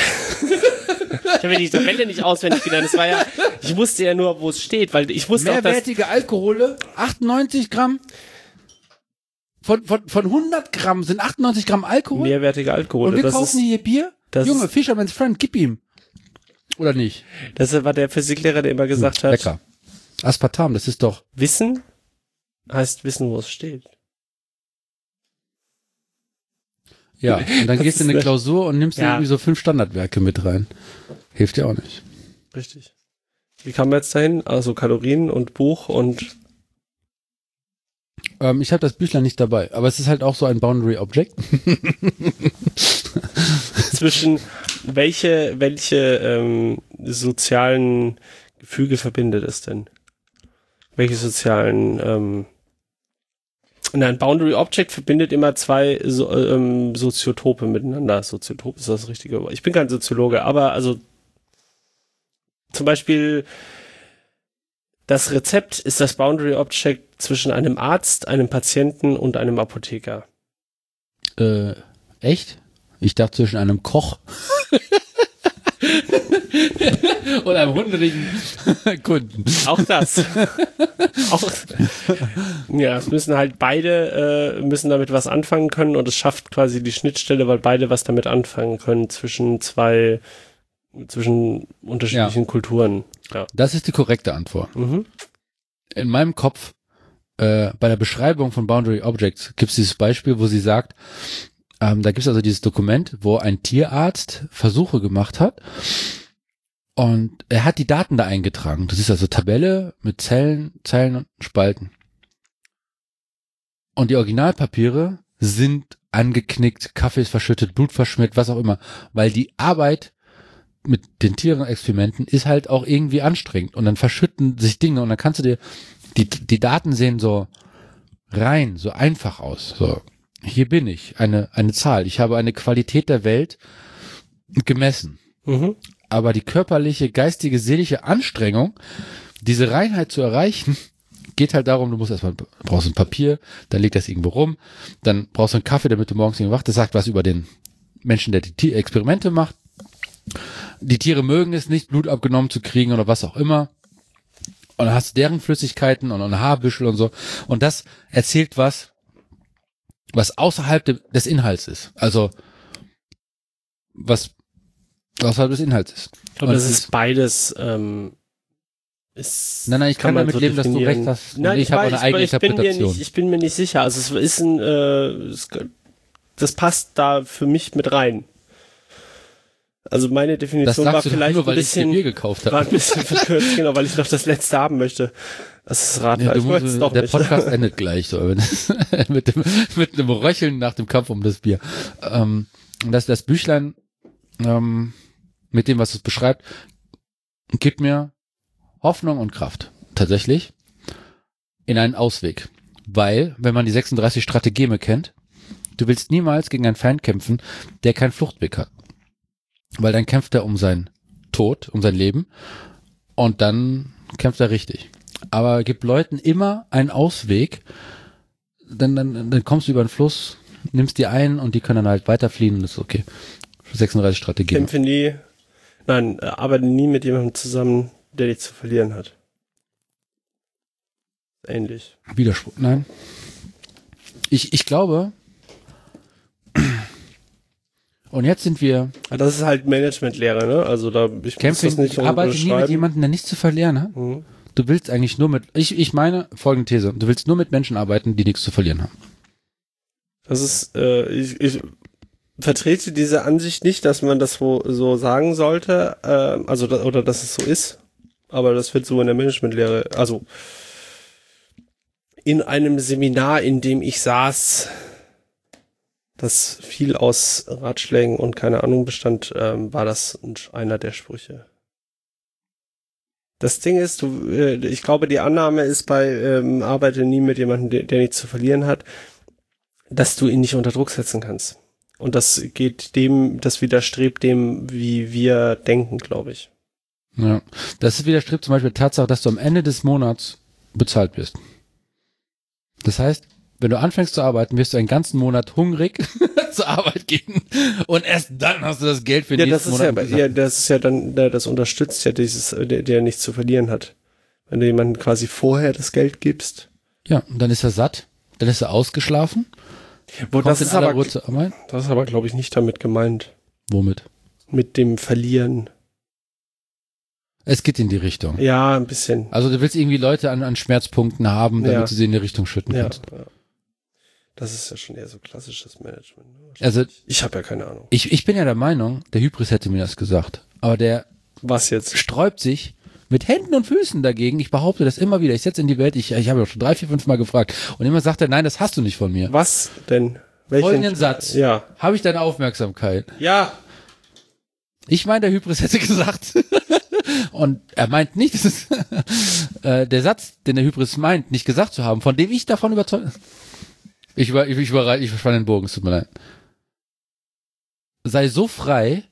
Ich habe ja die Tabelle nicht auswendig gelernt. Das war ja, ich wusste ja nur, wo es steht, weil ich wusste auch, dass, Mehrwertige Alkohole, 98 Gramm. Von, von, von 100 Gramm sind 98 Gramm Alkohol. mehrwertige Alkohol. und wir das kaufen ist, hier Bier. Das Junge, Fisherman's Friend, gib ihm. Oder nicht? das war der Physiklehrer, der immer gesagt hat, Lecker. Aspartam, das ist doch. Wissen heißt wissen, wo es steht. Ja, (laughs) und dann gehst du in eine Klausur und nimmst dir Ja. irgendwie so fünf Standardwerke mit rein. Hilft dir auch nicht. Richtig. Wie kam man jetzt dahin? Also Kalorien und Buch und Ähm, ich habe das Büchlein nicht dabei, aber es ist halt auch so ein Boundary Object. (laughs) zwischen welche, welche ähm, sozialen Gefüge verbindet es denn? Welche sozialen ähm, Nein, Boundary Object verbindet immer zwei so, ähm, Soziotope miteinander. Soziotop ist das richtige. Ich bin kein Soziologe, aber also zum Beispiel das Rezept ist das Boundary Object zwischen einem Arzt, einem Patienten und einem Apotheker. Äh, echt? Ich dachte zwischen einem Koch (laughs) und einem hungrigen Kunden. (laughs) Auch das. (laughs) auch, ja, es müssen halt beide äh, müssen damit was anfangen können und es schafft quasi die Schnittstelle, weil beide was damit anfangen können zwischen zwei zwischen unterschiedlichen Kulturen. Ja. Das ist die korrekte Antwort. Mhm. In meinem Kopf, äh, bei der Beschreibung von Boundary Objects gibt es dieses Beispiel, wo sie sagt, ähm, da gibt es also dieses Dokument, wo ein Tierarzt Versuche gemacht hat und er hat die Daten da eingetragen. Das ist also Tabelle mit Zellen, Zeilen und Spalten. Und die Originalpapiere sind angeknickt, Kaffee ist verschüttet, Blut verschmiert, was auch immer, weil die Arbeit mit den Tierenexperimenten ist halt auch irgendwie anstrengend und dann verschütten sich Dinge und dann kannst du dir die die Daten sehen so rein, so einfach aus. So hier bin ich, eine eine Zahl. Ich habe eine Qualität der Welt gemessen, Mhm. aber die körperliche, geistige, seelische Anstrengung, diese Reinheit zu erreichen, geht halt darum, du musst erstmal brauchst ein Papier, dann liegt das irgendwo rum, dann brauchst du einen Kaffee, damit du morgens irgendwo wach. Das sagt was über den Menschen, der die Experimente macht. Die Tiere mögen es nicht, Blut abgenommen zu kriegen oder was auch immer. Und dann hast du deren Flüssigkeiten und ein Haarbüschel und so. Und das erzählt was, was außerhalb de des Inhalts ist. Also, was außerhalb des Inhalts ist. Ich glaube, das es ist beides ähm, Ist, Nein, nein, ich kann man damit so leben, dass du recht hast. Nein, ich habe weiß, eine eigene ich bin, mir Interpretation. nicht, ich bin mir nicht sicher. Also es ist ein, äh, es, das passt da für mich mit rein. Also meine Definition war vielleicht nur, weil ein ich bisschen, gekauft war habe. ein bisschen (laughs) verkürzt, genau, weil ich noch das letzte haben möchte. Das ist Radler. Es musst, der nicht. Podcast (laughs) endet gleich so (laughs) mit, dem, mit einem Röcheln nach dem Kampf um das Bier. Ähm, das, das Büchlein ähm, mit dem, was es beschreibt, gibt mir Hoffnung und Kraft. Tatsächlich. In einen Ausweg. Weil, wenn man die 36 Strategeme kennt, du willst niemals gegen einen Feind kämpfen, der keinen Fluchtweg hat. Weil dann kämpft er um sein Tod, um sein Leben und dann kämpft er richtig. Aber gib Leuten immer einen Ausweg, dann, dann, dann kommst du über den Fluss, nimmst die ein und die können dann halt weiterfliehen und das ist okay. 36 Strategien. Kämpfe nie, nein, äh, arbeite nie mit jemandem zusammen, der dich zu verlieren hat. Ähnlich. Widerspruch, nein. Ich, ich glaube, und jetzt sind wir Aber Das ist halt Managementlehre, ne? Also da, ich muss Camping, das nicht ich arbeite nie mit jemandem, der nichts zu verlieren hat. Mhm. Du willst eigentlich nur mit, ich, ich meine, folgende These, du willst nur mit Menschen arbeiten, die nichts zu verlieren haben. Das ist, äh, ich, ich vertrete diese Ansicht nicht, dass man das so, so sagen sollte, äh, also oder dass es so ist, aber das wird so in der Managementlehre, also in einem Seminar, in dem ich saß, das viel aus Ratschlägen und keine Ahnung bestand, ähm, war das ein- einer der Sprüche. Das Ding ist, du, äh, ich glaube, die Annahme ist bei ähm, arbeite nie mit jemandem, der, der nichts zu verlieren hat, dass du ihn nicht unter Druck setzen kannst. Und das geht dem, das widerstrebt dem, wie wir denken, glaube ich. Ja. Das widerstrebt zum Beispiel Tatsache, dass du am Ende des Monats bezahlt wirst. Das heißt, wenn du anfängst zu arbeiten, wirst du einen ganzen Monat hungrig (laughs) zur Arbeit gehen und erst dann hast du das Geld für den Ja, das nächsten ist ja, Monat. ja, das ist ja dann, da- das unterstützt ja dieses, der, der nichts zu verlieren hat. Wenn du jemandem quasi vorher das Geld gibst. ja, und dann ist er satt, dann ist er ausgeschlafen, Wo, das ist aber, Ruhe zur Arbeit. das ist aber, glaube ich, nicht damit gemeint. Womit? Mit dem Verlieren. Es geht in die Richtung. Ja, ein bisschen. Also du willst irgendwie Leute an, an Schmerzpunkten haben, damit Ja. du sie in die Richtung schütten Ja, kannst. ja. Das ist ja schon eher so klassisches Management. ne? Also Ich habe ja keine Ahnung. ich, ich bin ja der Meinung, der Hybris hätte mir das gesagt. Aber der Was jetzt? sträubt sich mit Händen und Füßen dagegen. Ich behaupte das immer wieder. Ich setze in die Welt. Ich, ich habe ja schon drei, vier, fünf Mal gefragt. Und immer sagt er, nein, das hast du nicht von mir. Was denn? Welchen? Folgenden Satz. Ja. Habe ich deine Aufmerksamkeit? Ja. Ich meine, der Hybris hätte gesagt. (laughs) Und er meint nicht, das ist (laughs) äh, der Satz, den der Hybris meint, nicht gesagt zu haben, von dem ich davon überzeugt. Ich über, ich, ich überreite, ich verspanne den Bogen, es tut mir leid. Sei so frei,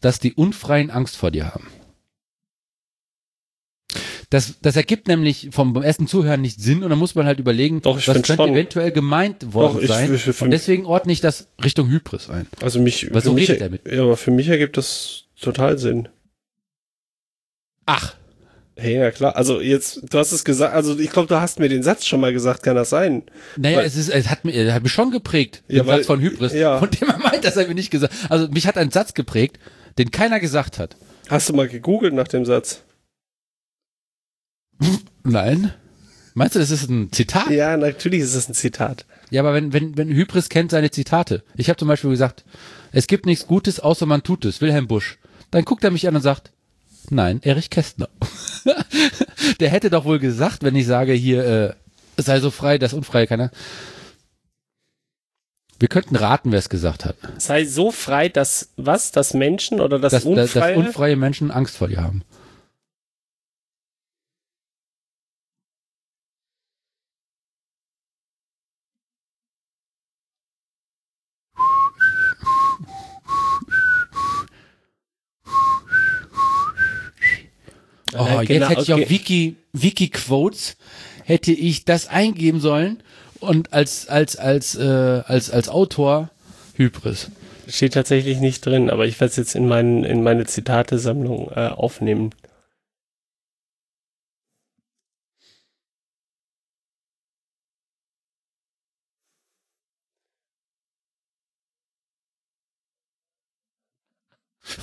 dass die Unfreien Angst vor dir haben. Das, das ergibt nämlich vom ersten Zuhören nicht Sinn und dann muss man halt überlegen, Doch, was könnte schon. eventuell gemeint worden Doch, ich- sein. ich- ich- und deswegen ordne ich das Richtung Hybris ein. Also mich, Was so mich, redet er mit? ja, aber für mich ergibt das total Sinn. Ach, Hey, ja klar. Also jetzt, du hast es gesagt, also ich glaube, du hast mir den Satz schon mal gesagt, kann das sein? Naja, Weil- es ist, es hat mir, er hat mich schon geprägt, Ja, den weil- Satz von Hybris, ja. von dem er meint, dass er mir nicht gesagt Also mich hat ein Satz geprägt, den keiner gesagt hat. Hast du mal gegoogelt nach dem Satz? Nein. Meinst du, das ist ein Zitat? Ja, natürlich ist es ein Zitat. Ja, aber wenn, wenn, wenn Hybris kennt seine Zitate. Ich habe zum Beispiel gesagt, es gibt nichts Gutes, außer man tut es, Wilhelm Busch. Dann guckt er mich an und sagt, nein, Erich Kästner. (laughs) Der hätte doch wohl gesagt, wenn ich sage hier, äh, sei so frei, das Unfreie keiner. Wir könnten raten, wer es gesagt hat. Sei so frei, dass was? Das Menschen oder das dass, dass, Unfreie? dass unfreie Menschen Angst vor dir haben. Oh, Ja, jetzt genau, hätte ich auf Wiki, Wiki Quotes hätte ich das eingeben sollen und als als als äh, als als Autor Hybris. Steht tatsächlich nicht drin, aber ich werde es jetzt in, meinen, in meine Zitatesammlung äh, aufnehmen.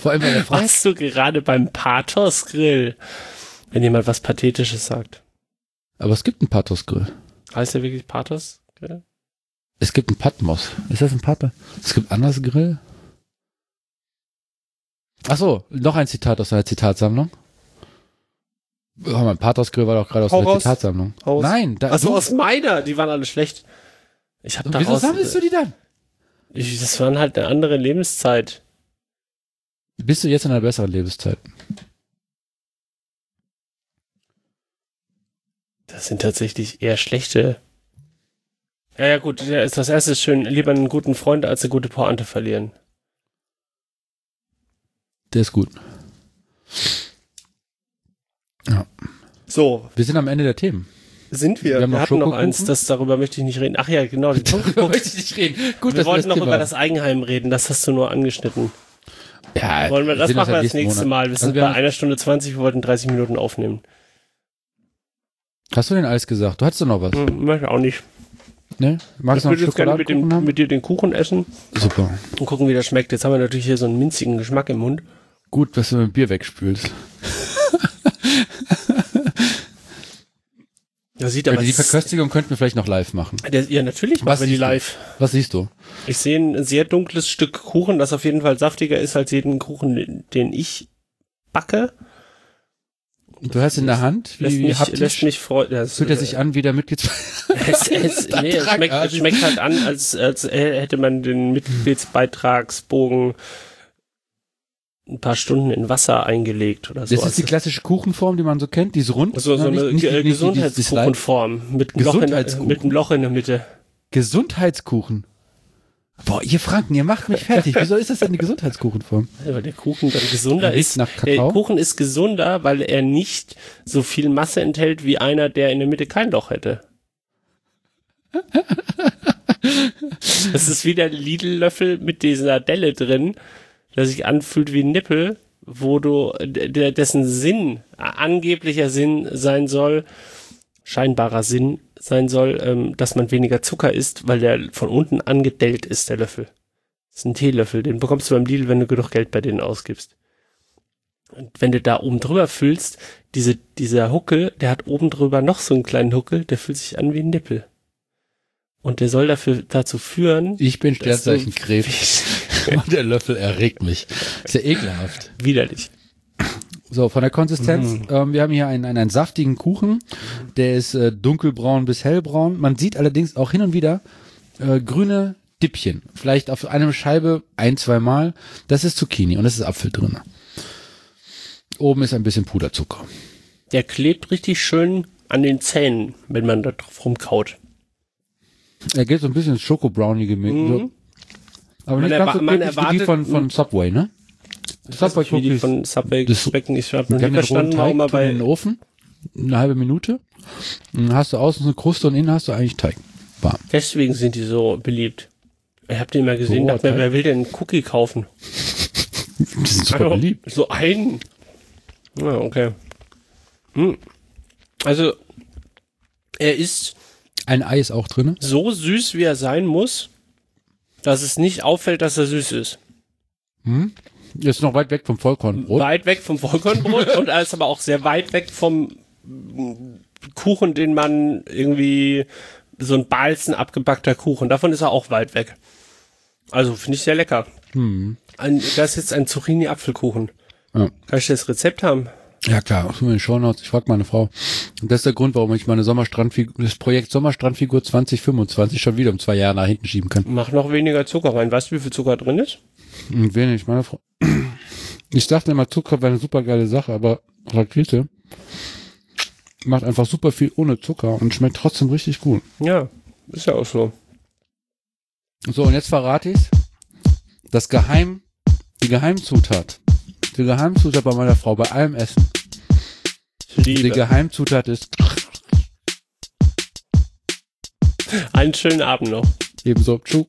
Vor allem bei der Frage. Warst du gerade beim Pathos-Grill? Wenn jemand was Pathetisches sagt. Aber es gibt einen Pathos-Grill. Heißt der wirklich Pathos? Grill? Es gibt einen Patmos. Ist das ein Pathos? Es gibt anders Grill? Ach so, noch ein Zitat aus einer Zitatsammlung. Oh, mein Pathos Grill war doch gerade aus Hau einer raus. Zitatsammlung. Hau. Nein, da, du- aus meiner, die waren alle schlecht. Ich habe Wieso daraus. sammelst du die dann? Ich, das waren halt eine andere Lebenszeit. Bist du jetzt in einer besseren Lebenszeit? Das sind tatsächlich eher schlechte. Ja, ja, gut. Ja, ist das erste ist schön. Lieber einen guten Freund als eine gute Pointe verlieren. Der ist gut. So, Wir sind am Ende der Themen. sind wir. Wir Wir, haben noch hatten noch eins, das darüber möchte ich nicht reden. Ach ja, genau. Die (laughs) Darüber möchte ich nicht reden. Gut, wir wollten das noch Thema- über das Eigenheim reden. Das hast du nur angeschnitten. Ja, Wollen wir, das machen wir halt das nächsten nächste Monat. Mal. Wir Also sind wir bei einer Stunde 20. Wir wollten 30 Minuten aufnehmen. Hast du denn alles gesagt? Du hattest doch noch was, Hm, möchte auch nicht. ne? Magst Ich du noch würde jetzt gerne mit, dem, mit dir den Kuchen essen Super. und gucken, wie das schmeckt. Jetzt haben wir natürlich hier so einen minzigen Geschmack im Mund. Gut, dass du mit Bier wegspülst. (laughs) Das sieht Aber die Verköstigung könnten wir vielleicht noch live machen. ja, natürlich Was machen wir die siehst du? live. Was siehst du? Ich sehe ein sehr dunkles Stück Kuchen, das auf jeden Fall saftiger ist als jeden Kuchen, den ich backe. Du hast in der Hand, Lässt wie, wie mich, haptisch, lässt mich freuen. Ja, es- fühlt er sich an wie der Mitglieds... (laughs) es, es, (laughs) nee, es, schmeckt, es schmeckt halt an, als, als hätte man den Mitgliedsbeitragsbogen ein paar Stunden in Wasser eingelegt oder so. Das ist die Also- klassische Kuchenform, die man so kennt, die ist rund. so, so Na, eine nicht- nicht-. Gesundheitskuchenform mit einem Loch, in der- Gesundheitskuchen. mit einem Loch in der Mitte. Gesundheitskuchen. Boah, ihr Franken, ihr macht mich fertig. Wieso ist das denn die Gesundheitskuchenform? (laughs) Ja, weil der Kuchen dann gesunder Er ist. nach Der. Kuchen ist gesunder, weil er nicht so viel Masse enthält wie einer, der in der Mitte kein Loch hätte. (laughs) Das ist wie der Lidl-Löffel mit dieser Delle drin, der sich anfühlt wie ein Nippel, wo du, der, dessen Sinn, angeblicher Sinn sein soll, scheinbarer Sinn sein soll, ähm, dass man weniger Zucker isst, weil der von unten angedellt ist, der Löffel. Das ist ein Teelöffel, den bekommst du beim Lidl, wenn du genug Geld bei denen ausgibst. Und wenn du da oben drüber füllst, diese, dieser Huckel, der hat oben drüber noch so einen kleinen Huckel, der fühlt sich an wie ein Nippel. Und der soll dafür, dazu führen, Ich bin Sternzeichen Krebs. (laughs) (laughs) Der Löffel erregt mich. Ist ja ekelhaft. widerlich. So, von der Konsistenz, Mhm. ähm, wir haben hier einen, einen, einen saftigen Kuchen, der ist äh, dunkelbraun bis hellbraun. Man sieht allerdings auch hin und wieder äh, grüne Dippchen. Vielleicht auf einer Scheibe ein, zwei Mal. Das ist Zucchini und es ist Apfel drin. Oben ist ein bisschen Puderzucker. Der klebt richtig schön an den Zähnen, wenn man da drauf rumkaut. Er geht so ein bisschen ins Schoko-Brownie-Gemüse. Mhm. Aber Man nicht ganz so man wie die erwartet- von, von Subway, ne? Subway die Cookies. von Subway Das- schmecken. Ich habe Die rohen verstanden, warum Teig, man tun in bei den Ofen, eine halbe Minute. Dann hast du außen so eine Kruste und innen hast du eigentlich Teig. Warm. Deswegen sind die so beliebt. Ich habe den mal gesehen, So, dachte mir, wer will denn einen Cookie kaufen? (laughs) Die sind super Also, beliebt. So einen. Ja, okay. Hm. Also, er ist Ein Ei ist auch drin. so süß, wie er sein muss, dass es nicht auffällt, dass er süß ist. Hm? Ist noch weit weg vom Vollkornbrot. Weit weg vom Vollkornbrot und er ist aber auch sehr weit weg vom Kuchen, den man irgendwie so ein Balzen abgebackter Kuchen. Davon ist er auch weit weg. Also finde ich sehr lecker. Hm. Ein, das ist jetzt ein Zucchini-Apfelkuchen. Ja. Kann ich das Rezept haben? Ja klar, in den Shownotes. Ich frage meine Frau. Und das ist der Grund, warum ich meine Sommerstrandfigur, das Projekt Sommerstrandfigur 2025 schon wieder um zwei Jahre nach hinten schieben kann. Mach noch weniger Zucker rein. Weißt du, wie viel Zucker drin ist? Und wenig, meine Frau. (clears throat) Ich dachte immer, Zucker wäre eine super geile Sache, aber Rakete macht einfach super viel ohne Zucker und schmeckt trotzdem richtig gut. Ja, ist ja auch so. So, und jetzt verrate ich's. Das Geheim, die Geheimzutat. Die Geheimzutat bei meiner Frau, bei allem Essen. Ich Die liebe. Geheimzutat ist Einen schönen Abend noch. ebenso. Tschu.